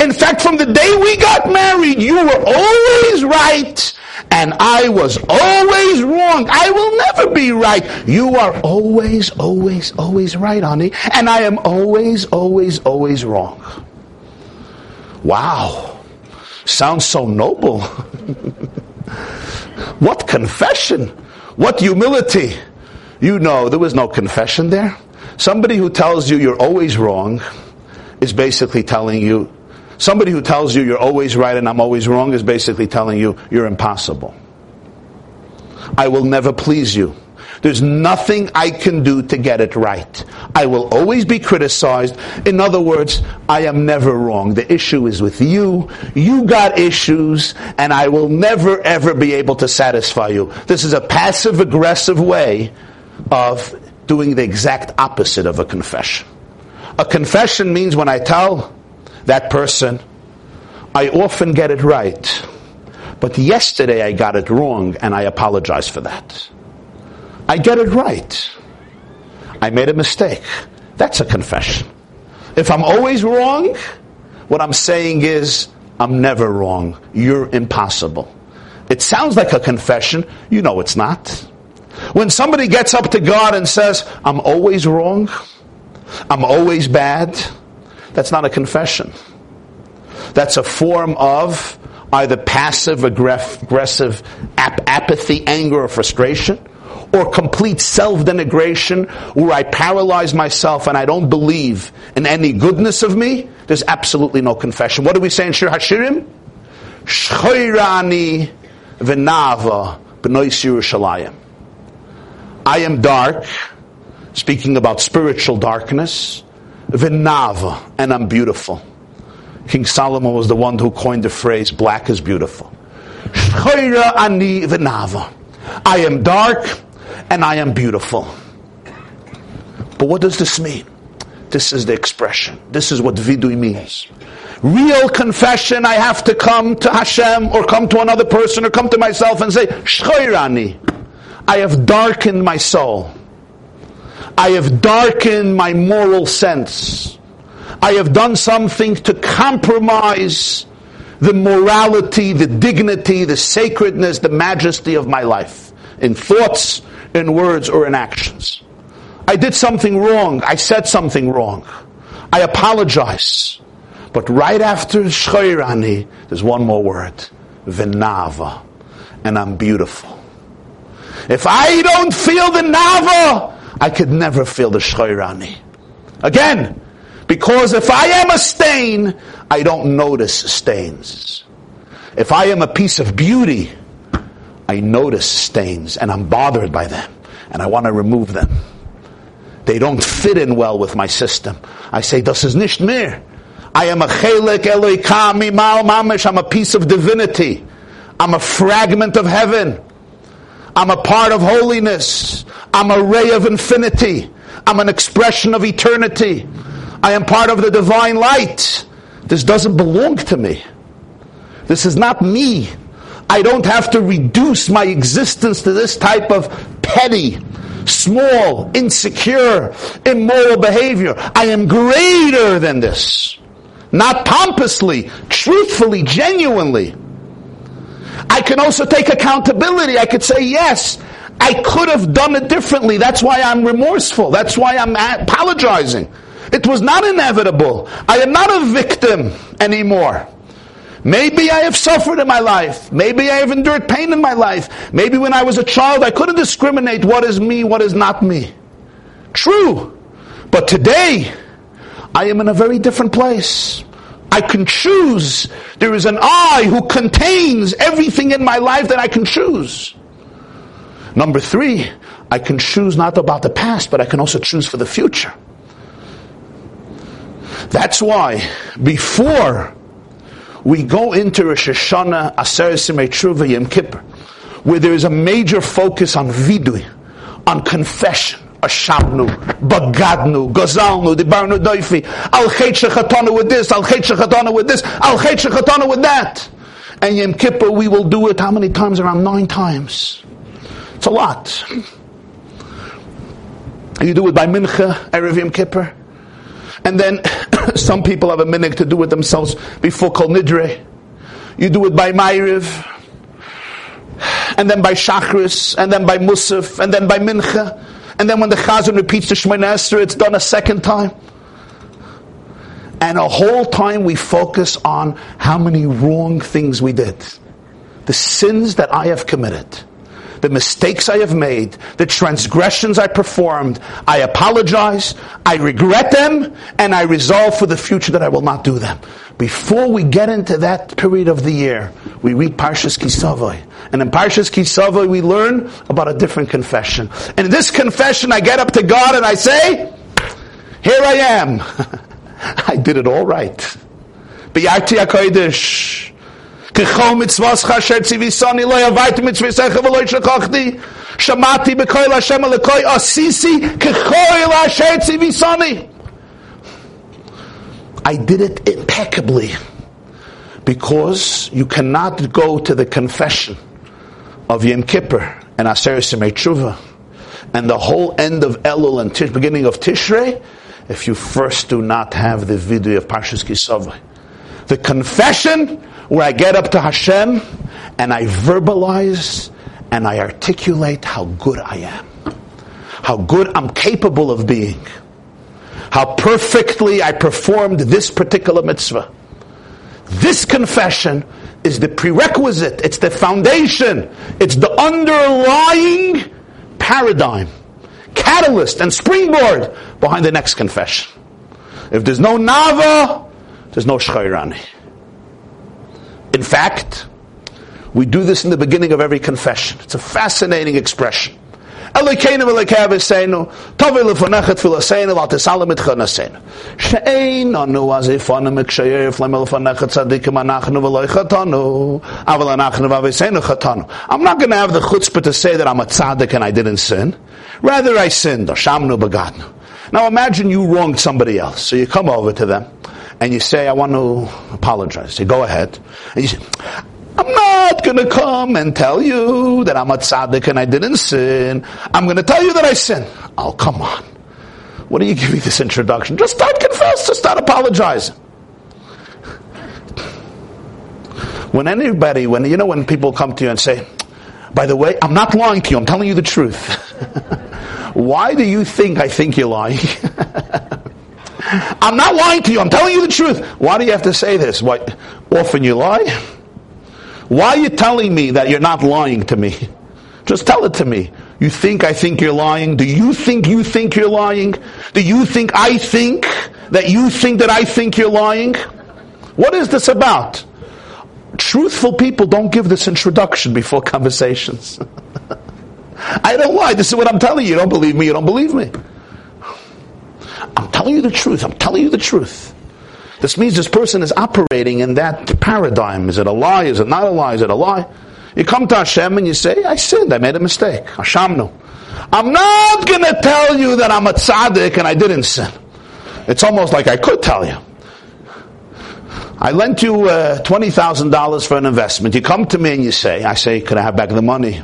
In fact, from the day we got married, you were always right and I was always wrong. I will never be right. You are always, always, always right, honey. And I am always, always, always wrong. Wow. Sounds so noble. *laughs* what confession? What humility? You know, there was no confession there. Somebody who tells you you're always wrong is basically telling you Somebody who tells you you're always right and I'm always wrong is basically telling you you're impossible. I will never please you. There's nothing I can do to get it right. I will always be criticized. In other words, I am never wrong. The issue is with you. You got issues, and I will never ever be able to satisfy you. This is a passive aggressive way of doing the exact opposite of a confession. A confession means when I tell that person, I often get it right. But yesterday I got it wrong and I apologize for that. I get it right. I made a mistake. That's a confession. If I'm always wrong, what I'm saying is, I'm never wrong. You're impossible. It sounds like a confession. You know it's not. When somebody gets up to God and says, I'm always wrong, I'm always bad, that's not a confession. That's a form of either passive aggressive ap- apathy, anger, or frustration, or complete self-denigration where I paralyze myself and I don't believe in any goodness of me, there's absolutely no confession. What do we say in Shir Hashirim? Shchoirani v'nava b'nois Yerushalayim. I am dark, speaking about spiritual darkness, Vinava, and I'm beautiful. King Solomon was the one who coined the phrase, black is beautiful. ani vinava. I am dark and I am beautiful. But what does this mean? This is the expression. This is what vidui means. Real confession, I have to come to Hashem or come to another person or come to myself and say, Shchoirani, I have darkened my soul. I have darkened my moral sense. I have done something to compromise the morality, the dignity, the sacredness, the majesty of my life in thoughts, in words, or in actions. I did something wrong. I said something wrong. I apologize. But right after Shchoirani, there's one more word. Vinava. And I'm beautiful. If I don't feel the Nava, I could never feel the Shchoirani. Again, Because if I am a stain, I don't notice stains. If I am a piece of beauty, I notice stains and I'm bothered by them and I want to remove them. They don't fit in well with my system. I say, this is nicht mehr. I am a chelik Eloika mima'al mamish. I'm a piece of divinity. I'm a fragment of heaven. I'm a part of holiness. I'm a ray of infinity. I'm an expression of eternity. I am part of the divine light. This doesn't belong to me. This is not me. I don't have to reduce my existence to this type of petty, small, insecure, immoral behavior. I am greater than this. Not pompously, truthfully, genuinely. I can also take accountability. I could say, yes, I could have done it differently. That's why I'm remorseful. That's why I'm apologizing. It was not inevitable. I am not a victim anymore. Maybe I have suffered in my life. Maybe I have endured pain in my life. Maybe when I was a child I couldn't discriminate what is me, what is not me. True. But today, I am in a very different place. I can choose. There is an I who contains everything in my life that I can choose. Number three, I can choose not about the past, but I can also choose for the future. That's why before we go into Rosh Hashanah, Aseres Yemei Teshuva, Yom Kippur, where there is a major focus on vidui, on confession, Ashamnu, Bagadnu, Gazalnu, Dibarnu Doifi, Al Chetshechatana with this, Al Chetshechatana with this, Al Chetshechatana with that. And Yom Kippur, we will do it how many times? Around nine times. It's a lot. You do it by Mincha, Erev Yom Kippur. And then *coughs* some people have a minute to do it themselves before Kol Nidre. You do it by Ma'ariv, and then by Shachris, and then by Musaf, and then by Mincha. And then when the Chazan repeats the Shemona Esrei, it's done a second time. And a whole time we focus on how many wrong things we did. The sins that I have committed. The mistakes I have made. The transgressions I performed. I apologize. I regret them. And I resolve for the future that I will not do them. Before we get into that period of the year, we read Parshas Kisavoy. And in Parshas Kisavoy, we learn about a different confession. And in this confession, I get up to God and I say, Here I am. *laughs* I did it all right. B'yarti HaKodesh. ככל מצווסך אשר ציוויסוני לא עברתי מצווסך ולא שכחתי שמעתי בקול השם אלוקוי עשיסי ככל אשר ציוויסוני I did it impeccably because you cannot go to the confession of Yom Kippur and Aser Tshuva and the whole end of Elul and tish, beginning of Tishrei if you first do not have the vidui of Parshas Kisavai. The confession where I get up to Hashem and I verbalize and I articulate how good I am, how good I'm capable of being, how perfectly I performed this particular mitzvah. This confession is the prerequisite, it's the foundation, it's the underlying paradigm, catalyst, and springboard behind the next confession. If there's no Nava, there's no Shchoirani. In fact, we do this in the beginning of every confession. It's a fascinating expression. Elokeinu v'lekev tovei lefonechet filaseinu al tesalam itchaneseinu. She'ein anu az ifonim mikshayir flem lefonechet tzadikim anachnu v'loi chatanu, aval anachnu v'aviseinu chatanu. I'm not going to have the chutzpah to say that I'm a tzaddik and I didn't sin. Rather, I sinned, ashamnu bagadnu. Now imagine you wronged somebody else. So you come over to them and you say, I want to apologize. Say, go ahead. And you say, I'm not going to come and tell you that I'm a tzaddik and I didn't sin. I'm going to tell you that I sinned. Oh, come on. What are you give me this introduction? Just start confess, just start apologizing. When anybody, when you know, when people come to you and say, by the way, I'm not lying to you, I'm telling you the truth. *laughs* Why do you think I think you're lying? *laughs* I'm not lying to you, I'm telling you the truth. Why do you have to say this? Why, often you lie? Why are you telling me that you're not lying to me? Just tell it to me. You think I think you're lying? Do you think you think you're lying? Do you think I think that you think that I think you're lying? What is this about? Truthful people don't give this introduction before conversations. *laughs* I don't lie. This is what I'm telling you. You don't believe me. You don't believe me. I'm telling you the truth. I'm telling you the truth. This means this person is operating in that paradigm. Is it a lie? Is it not a lie? Is it a lie? You come to Hashem and you say, I sinned. I made a mistake. Ashamnu. I'm not going to tell you that I'm a tzaddik and I didn't sin. It's almost like I could tell you. I lent you uh, $20,000 for an investment. You come to me and you say, I say, could I have back the money?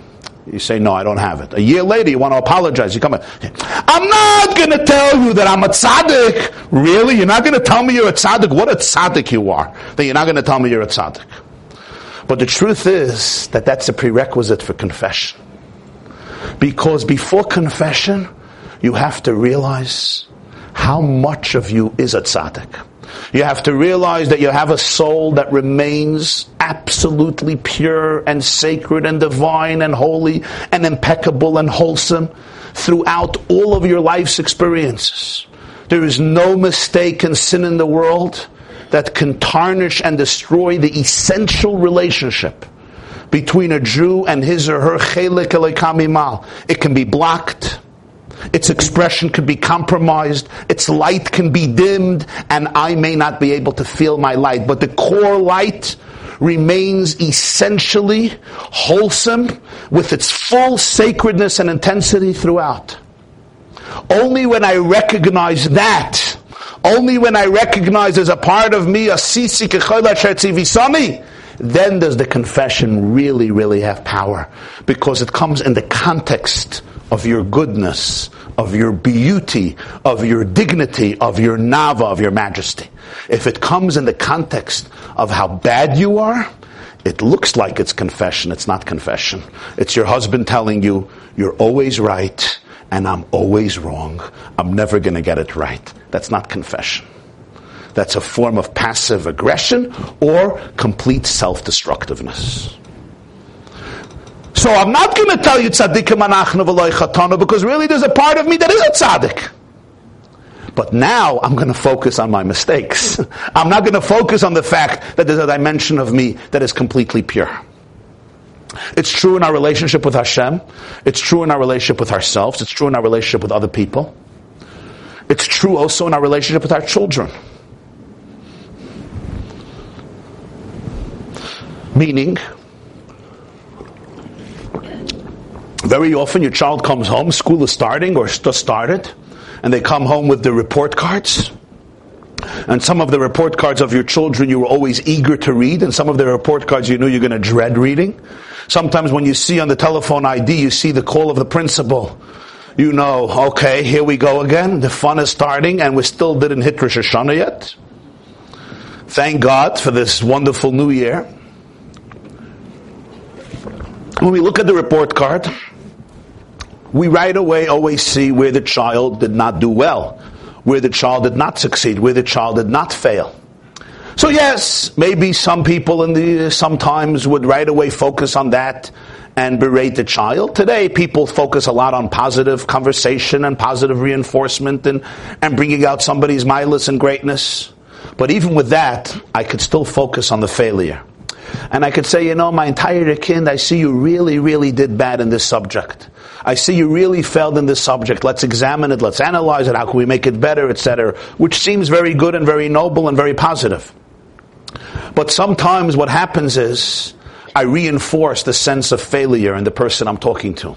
You say, no, I don't have it. A year later, you want to apologize. You come in. I'm not going to tell you that I'm a tzaddik. Really? You're not going to tell me you're a tzaddik? What a tzaddik you are. Then you're not going to tell me you're a tzaddik. But the truth is that that's a prerequisite for confession. Because before confession, you have to realize how much of you is a tzaddik. You have to realize that you have a soul that remains absolutely pure and sacred and divine and holy and impeccable and wholesome throughout all of your life's experiences. There is no mistake and sin in the world that can tarnish and destroy the essential relationship between a Jew and his or her chelik mal. It can be blocked. Its expression can be compromised. Its light can be dimmed, and I may not be able to feel my light. But the core light remains essentially wholesome with its full sacredness and intensity throughout. Only when I recognize that, only when I recognize as a part of me a sisi then does the confession really, really have power. Because it comes in the context of your goodness, of your beauty, of your dignity, of your nava, of your majesty. If it comes in the context of how bad you are, it looks like it's confession. It's not confession. It's your husband telling you, you're always right and I'm always wrong. I'm never going to get it right. That's not confession. That's a form of passive aggression or complete self-destructiveness. So I'm not going to tell you tzaddikim anachnu v'loy chatana because really there's a part of me that is a tzaddik. But now I'm going to focus on my mistakes. *laughs* I'm not going to focus on the fact that there's a dimension of me that is completely pure. It's true in our relationship with Hashem. It's true in our relationship with ourselves. It's true in our relationship with other people. It's true also in our relationship with our children. Meaning, Very often your child comes home, school is starting or just started, and they come home with the report cards. And some of the report cards of your children you were always eager to read, and some of the report cards you knew you're going to dread reading. Sometimes when you see on the telephone ID, you see the call of the principal. You know, okay, here we go again. The fun is starting, and we still didn't hit Rosh Hashanah yet. Thank God for this wonderful new year. When we look at the report card, we right away always see where the child did not do well, where the child did not succeed, where the child did not fail. So yes, maybe some people in the sometimes would right away focus on that and berate the child. Today, people focus a lot on positive conversation and positive reinforcement and, and bringing out somebody's mildness and greatness. But even with that, I could still focus on the failure. And I could say, you know, my entire kind, I see you really, really did bad in this subject. I see you really failed in this subject. Let's examine it. Let's analyze it. How can we make it better, etc. Which seems very good and very noble and very positive. But sometimes what happens is I reinforce the sense of failure in the person I'm talking to.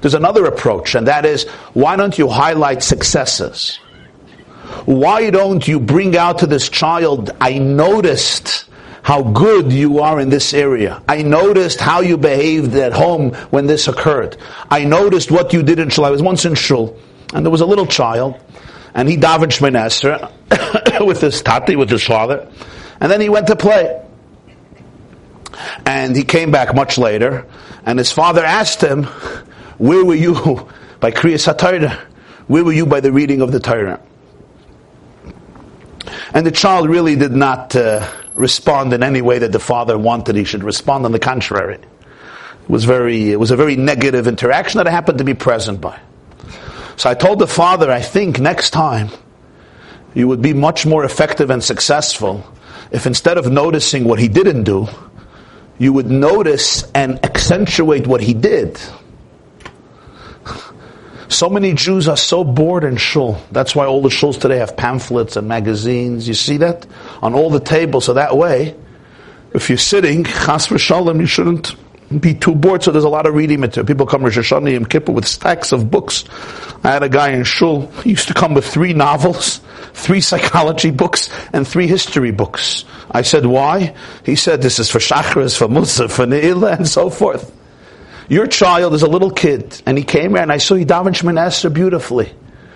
There's another approach, and that is why don't you highlight successes? Why don't you bring out to this child, I noticed how good you are in this area. I noticed how you behaved at home when this occurred. I noticed what you did in shul. I was once in shul, and there was a little child, and he davened Shemon *coughs* with his tati, with his father, and then he went to play. And he came back much later, and his father asked him, "Where were you *laughs* by Kriyas HaTorah? Where were you by the reading of the Torah?" And the child really did not. Uh, respond in any way that the father wanted he should respond. On the contrary, it was very it was a very negative interaction that I happened to be present by. So I told the father, I think next time you would be much more effective and successful if instead of noticing what he didn't do, you would notice and accentuate what he did. So many Jews are so bored in shul. That's why all the shuls today have pamphlets and magazines. You see that? On all the tables. So that way, if you're sitting, chas v'shalom, you shouldn't be too bored. So there's a lot of reading material. People come Rosh Hashanah Yom Kippur with stacks of books. I had a guy in shul. He used to come with three novels, three psychology books, and three history books. I said, why? He said, this is for Shachris, for Musaf, for Ne'ilah, and so forth. Your child is a little kid, and he came here, and I saw he davened Shemoneh Esrei beautifully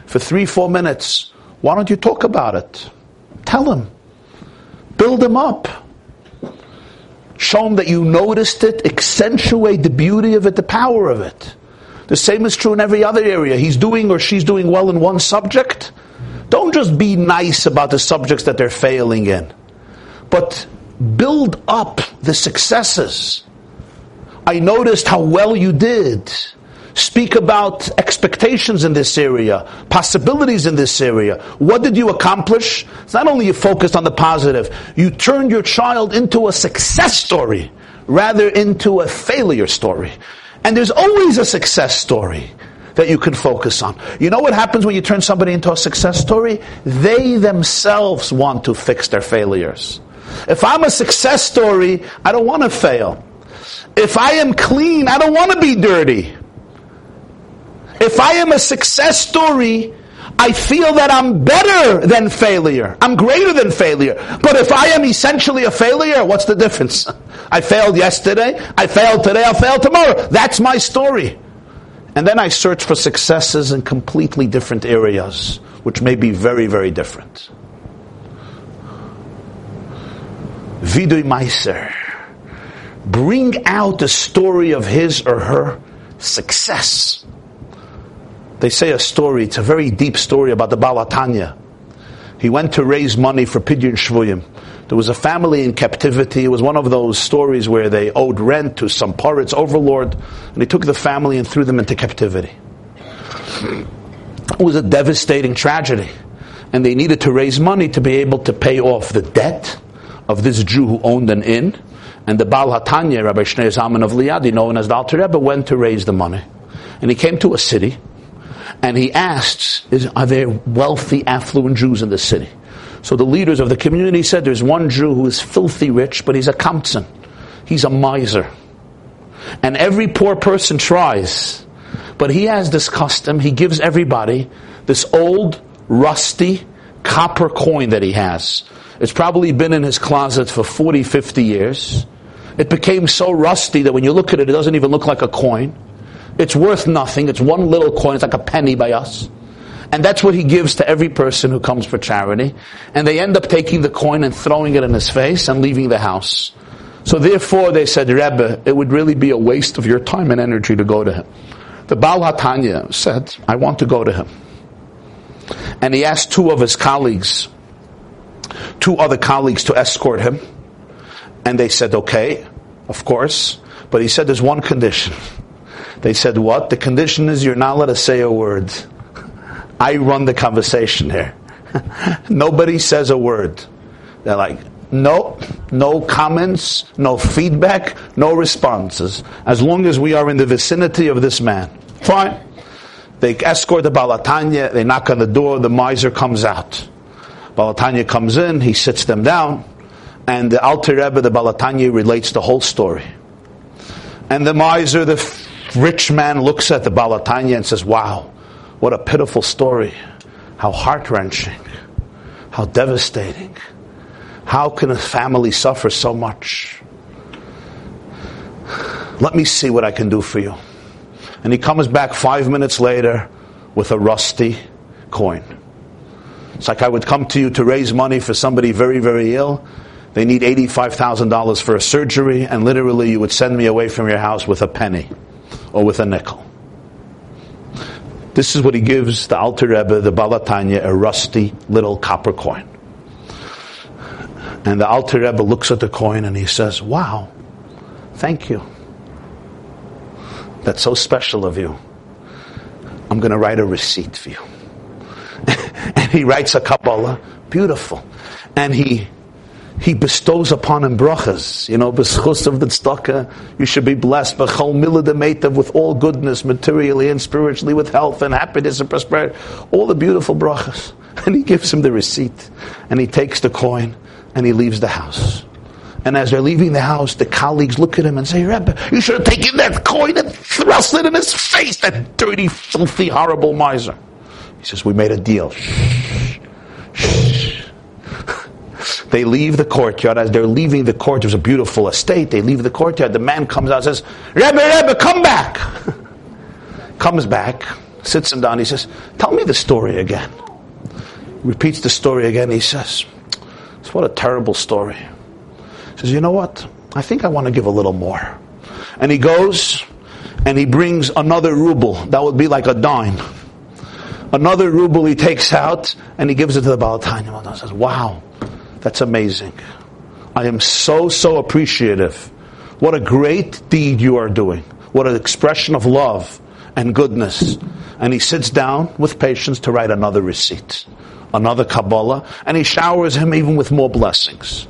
for three, four minutes. Why don't you talk about it? Tell him. Build him up. Show him that you noticed it, accentuate the beauty of it, the power of it. The same is true in every other area. He's doing or she's doing well in one subject. Don't just be nice about the subjects that they're failing in, but build up the successes. I noticed how well you did. Speak about expectations in this area, possibilities in this area. What did you accomplish? It's not only you focused on the positive, you turned your child into a success story rather into a failure story. And there's always a success story that you can focus on. You know what happens when you turn somebody into a success story? They themselves want to fix their failures. If I'm a success story, I don't want to fail. If I am clean, I don't want to be dirty. If I am a success story, I feel that I'm better than failure. I'm greater than failure. But if I am essentially a failure, what's the difference? *laughs* I failed yesterday, I failed today, I'll fail tomorrow. That's my story. And then I search for successes in completely different areas, which may be very, very different. Vidui Meiser bring out the story of his or her success. They say a story, it's a very deep story about the Baal HaTanya. He went to raise money for Pidyon Shvuyim. There was a family in captivity. It was one of those stories where they owed rent to some pirate's overlord, and he took the family and threw them into captivity. It was a devastating tragedy. And they needed to raise money to be able to pay off the debt of this Jew who owned an inn and the Baal HaTanya, Rabbi Shneur Zalman of Liadi, known as the Alter Rebbe, went to raise the money. And he came to a city, and he asked, is, are there wealthy, affluent Jews in this city? So the leaders of the community said, there's one Jew who is filthy rich, but he's a kamtzan. He's a miser. And every poor person tries. But he has this custom, he gives everybody this old, rusty, copper coin that he has. It's probably been in his closet for 40, 50 years. It became so rusty that when you look at it, it doesn't even look like a coin. It's worth nothing. It's one little coin. It's like a penny by us. And that's what he gives to every person who comes for charity. And they end up taking the coin and throwing it in his face and leaving the house. So therefore they said, Rebbe, it would really be a waste of your time and energy to go to him. The Baal HaTanya said, I want to go to him. And he asked two of his colleagues, two other colleagues to escort him. And they said, okay, of course. But he said, there's one condition. They said, what? The condition is you're not allowed to say a word. I run the conversation here. *laughs* Nobody says a word. They're like, no, no comments, no feedback, no responses. As long as we are in the vicinity of this man. Fine. They escort the Baal HaTanya, they knock on the door, the miser comes out. Baal HaTanya comes in, he sits them down. And the Alter Rebbe, the Baal HaTanya, relates the whole story. And the miser, the rich man, looks at the Baal HaTanya and says, Wow, what a pitiful story. How heart wrenching. How devastating. How can a family suffer so much? Let me see what I can do for you. And he comes back five minutes later with a rusty coin. It's like I would come to you to raise money for somebody very, very ill, they need $85,000 for a surgery, and literally you would send me away from your house with a penny or with a nickel. This is what he gives the Alter Rebbe, the Baal HaTanya, a rusty little copper coin. And the Alter Rebbe looks at the coin and he says, Wow, thank you. That's so special of you. I'm going to write a receipt for you. *laughs* and he writes a Kabbalah, beautiful. And he he bestows upon him brachas. You know, b'schus of the tzedakah, you should be blessed. B'chol milah with all goodness, materially and spiritually, with health and happiness and prosperity. All the beautiful brachas. *laughs* And he gives him the receipt. And he takes the coin and he leaves the house. And as they're leaving the house, the colleagues look at him and say, Rebbe, you should have taken that coin and thrust it in his face, that dirty, filthy, horrible miser. He says, we made a deal. *laughs* Shh. Shh. They leave the courtyard. As they're leaving the court, there's a beautiful estate. They leave the courtyard. The man comes out and says, Rebbe, Rebbe, come back. *laughs* Comes back, sits him down. He says, Tell me the story again. Repeats the story again. He says, It's What a terrible story. He says, You know what? I think I want to give a little more. And he goes and he brings another ruble. That would be like a dime. Another ruble he takes out and he gives it to the Baal HaTanya. And says, Wow. That's amazing. I am so, so appreciative. What a great deed you are doing. What an expression of love and goodness. And he sits down with patience to write another receipt, another Kabbalah, and he showers him even with more blessings.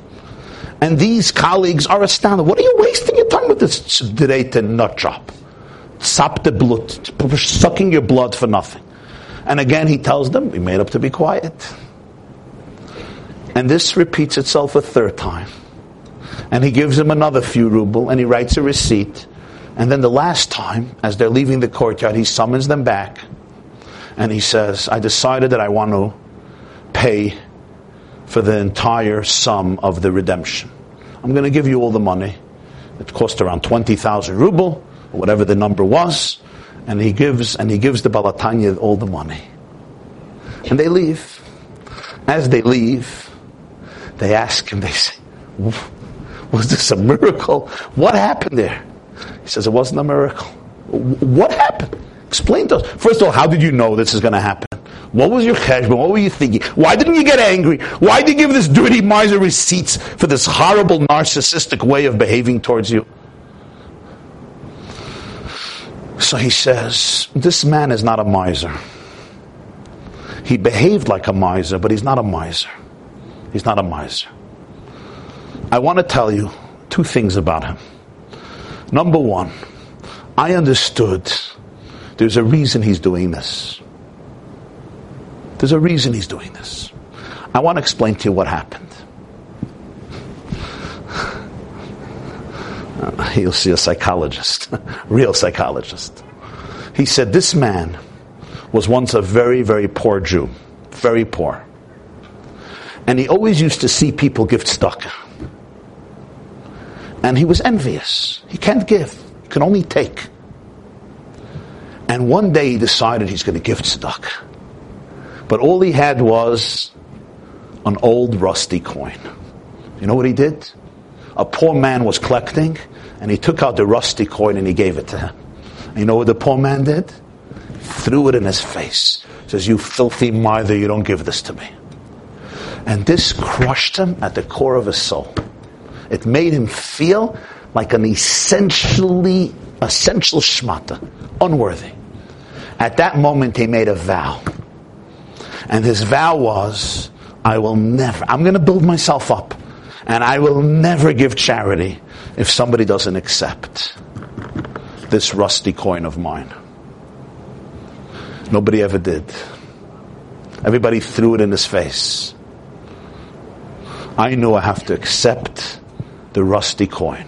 And these colleagues are astounded. What are you wasting your time with this tzedrete nut job? Sap the blood, sucking your blood for nothing. And again, he tells them, we made up to be quiet. And this repeats itself a third time. And he gives him another few ruble and he writes a receipt. And then the last time, as they're leaving the courtyard, he summons them back and he says, I decided that I want to pay for the entire sum of the redemption. I'm going to give you all the money. It cost around 20,000 ruble, whatever the number was. And he gives, and he gives the Baal HaTanya all the money. And they leave. As they leave, they ask him, they say, was this a miracle? What happened there? He says, it wasn't a miracle. What happened? Explain to us. First of all, how did you know this is going to happen? What was your cheshbon? What were you thinking? Why didn't you get angry? Why did you give this dirty miser receipts for this horrible narcissistic way of behaving towards you? So he says, this man is not a miser. He behaved like a miser, but he's not a miser. He's not a miser. I want to tell you two things about him. Number one, I understood there's a reason he's doing this. There's a reason he's doing this. I want to explain to you what happened. *laughs* You'll see a psychologist, *laughs* real psychologist. He said this man was once a very, very poor Jew, very poor. And he always used to see people give tzedakah. And he was envious. He can't give. He can only take. And one day he decided he's going to give tzedakah. But all he had was an old rusty coin. You know what he did? A poor man was collecting, and he took out the rusty coin and he gave it to him. And you know what the poor man did? Threw it in his face. Says, You filthy miser, you don't give this to me. And this crushed him at the core of his soul. It made him feel like an essentially, essential shmata, unworthy. At that moment, he made a vow. And his vow was, I will never, I'm going to build myself up. And I will never give charity if somebody doesn't accept this rusty coin of mine. Nobody ever did. Everybody threw it in his face. I knew I have to accept the rusty coin.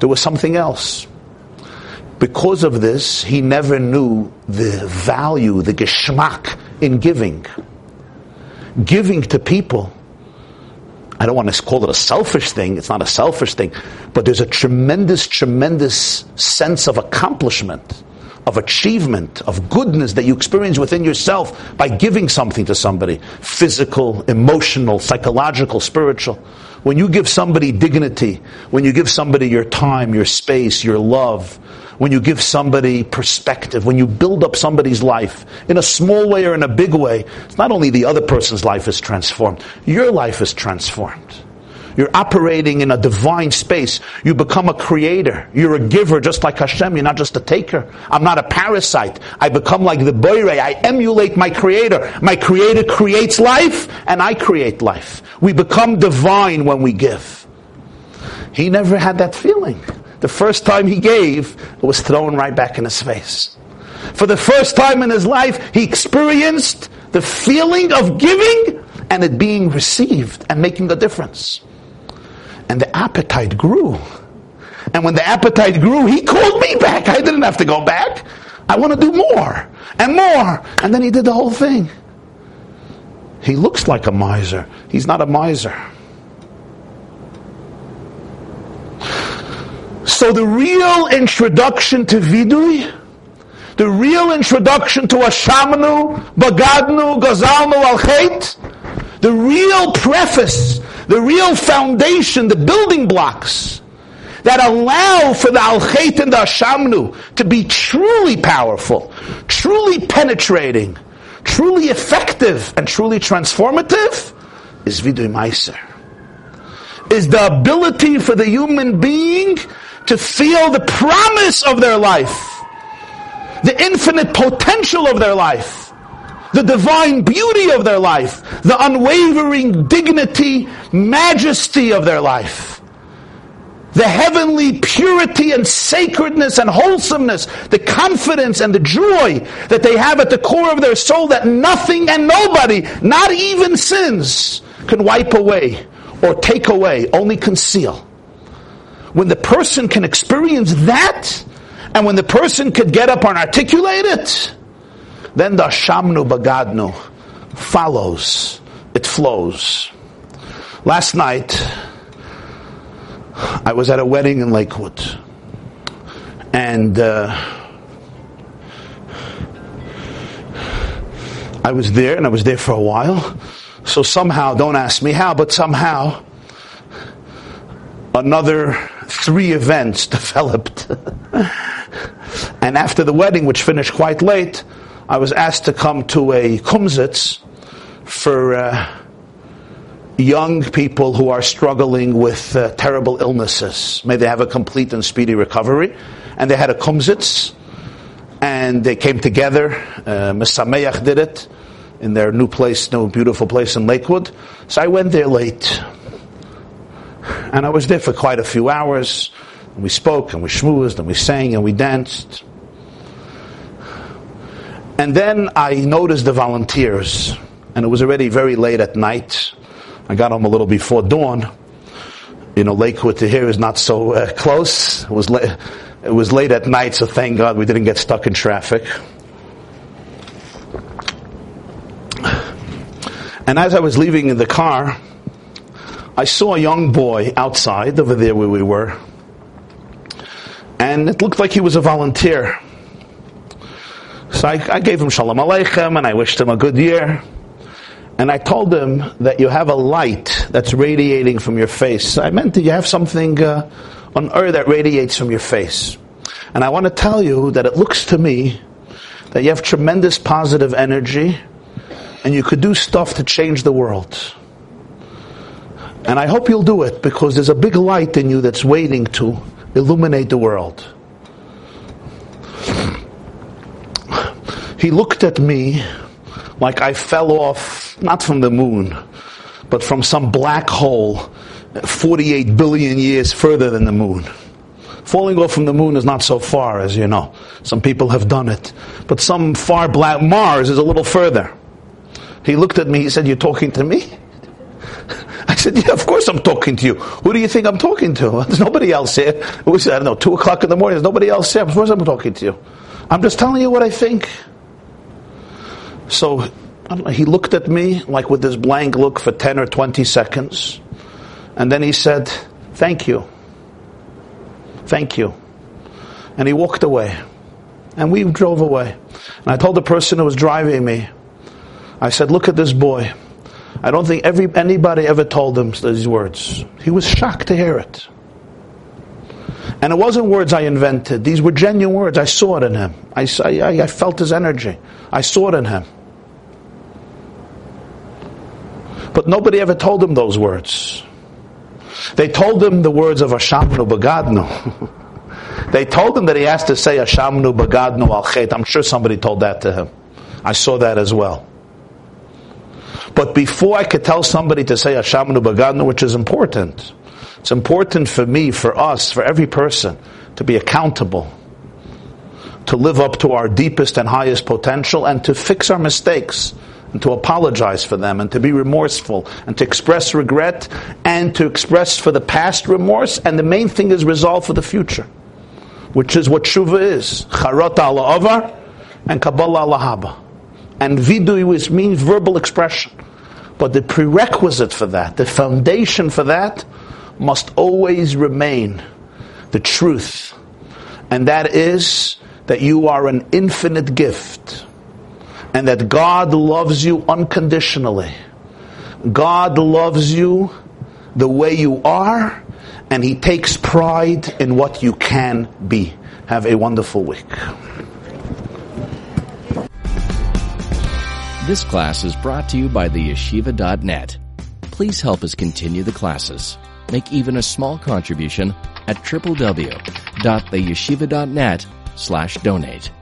There was something else. Because of this, he never knew the value, the geschmack in giving. Giving to people. I don't want to call it a selfish thing. It's not a selfish thing. But there's a tremendous, tremendous sense of accomplishment of achievement, of goodness that you experience within yourself by giving something to somebody physical, emotional, psychological, spiritual. When you give somebody dignity, when you give somebody your time, your space, your love, when you give somebody perspective, when you build up somebody's life in a small way or in a big way, it's not only the other person's life is transformed, your life is transformed. You're operating in a divine space. You become a creator. You're a giver just like Hashem. You're not just a taker. I'm not a parasite. I become like the Boire. I emulate my creator. My creator creates life and I create life. We become divine when we give. He never had that feeling. The first time he gave, it was thrown right back in his face. For the first time in his life, he experienced the feeling of giving and it being received and making a difference. And the appetite grew. And when the appetite grew, he called me back. I didn't have to go back. I want to do more and more. And then he did the whole thing. He looks like a miser. He's not a miser. So the real introduction to Vidui, the real introduction to Ashamanu, Bagadnu, Gazalnu, Al the real preface, the real foundation, the building blocks that allow for the Al and the Ashamnu to be truly powerful, truly penetrating, truly effective, and truly transformative is Vidui Meiser. Is the ability for the human being to feel the promise of their life, the infinite potential of their life, the divine beauty of their life, the unwavering dignity, majesty of their life, the heavenly purity and sacredness and wholesomeness, the confidence and the joy that they have at the core of their soul that nothing and nobody, not even sins, can wipe away or take away, only conceal. When the person can experience that, and when the person could get up and articulate it, then the shamnu bagadnu follows. It flows. Last night, I was at a wedding in Lakewood, and uh, I was there, and I was there for a while. So somehow, don't ask me how, but somehow, another three events *laughs* developed. and after the wedding, which finished quite late, I was asked to come to a kumzitz for uh, young people who are struggling with uh, terrible illnesses. May they have a complete and speedy recovery. And they had a kumzitz, and they came together. Uh, Mesameach did it in their new place, new beautiful place in Lakewood. So I went there late. And I was there for quite a few hours. And we spoke and we schmoozed and we sang and we danced. And then I noticed the volunteers, and it was already very late at night. I got home a little before dawn. You know, Lakewood to here is not so uh, close. It was, la- it was late at night, so thank God we didn't get stuck in traffic. And as I was leaving in the car, I saw a young boy outside over there where we were, and it looked like he was a volunteer. So I, I gave him shalom aleichem and I wished him a good year. And I told him that you have a light that's radiating from your face. I meant that you have something uh, on earth that radiates from your face. And I want to tell you that it looks to me that you have tremendous positive energy and you could do stuff to change the world. And I hope you'll do it because there's a big light in you that's waiting to illuminate the world. He looked at me like I fell off, not from the moon, but from some black hole 48 billion years further than the moon. Falling off from the moon is not so far, as you know. Some people have done it. But some far black Mars is a little further. He looked at me, he said, You're talking to me? *laughs* I said, yeah, of course I'm talking to you. Who do you think I'm talking to? *laughs* There's nobody else here. It was, I don't know, 2 o'clock in the morning. There's nobody else here. Of course I'm talking to you. I'm just telling you what I think. So know, he looked at me like with this blank look for 10 or 20 seconds. And then he said, thank you. Thank you. And he walked away. And we drove away. And I told the person who was driving me, I said, look at this boy. I don't think every, anybody ever told him these words. He was shocked to hear it. And it wasn't words I invented. These were genuine words. I saw it in him. I, I, I felt his energy. I saw it in him. But nobody ever told him those words. They told him the words of Ashamnu Bagadnu. *laughs* they told him that he has to say Ashamnu Bagadnu al. I'm sure somebody told that to him. I saw that as well. But before I could tell somebody to say Ashamnu Bagadnu, which is important, it's important for me, for us, for every person to be accountable, to live up to our deepest and highest potential, and to fix our mistakes and to apologize for them and to be remorseful and to express regret and to express for the past remorse. And the main thing is resolve for the future which is what shuva is. Charot ala avar and kabbalah ala haba. And vidui which means verbal expression. But the prerequisite for that the foundation for that must always remain the truth. And that is that you are an infinite gift and that God loves you unconditionally. God loves you the way you are, and He takes pride in what you can be. Have a wonderful week. This class is brought to you by theyeshiva.net. Please help us continue the classes. Make even a small contribution at www.theyeshiva.net slash donate.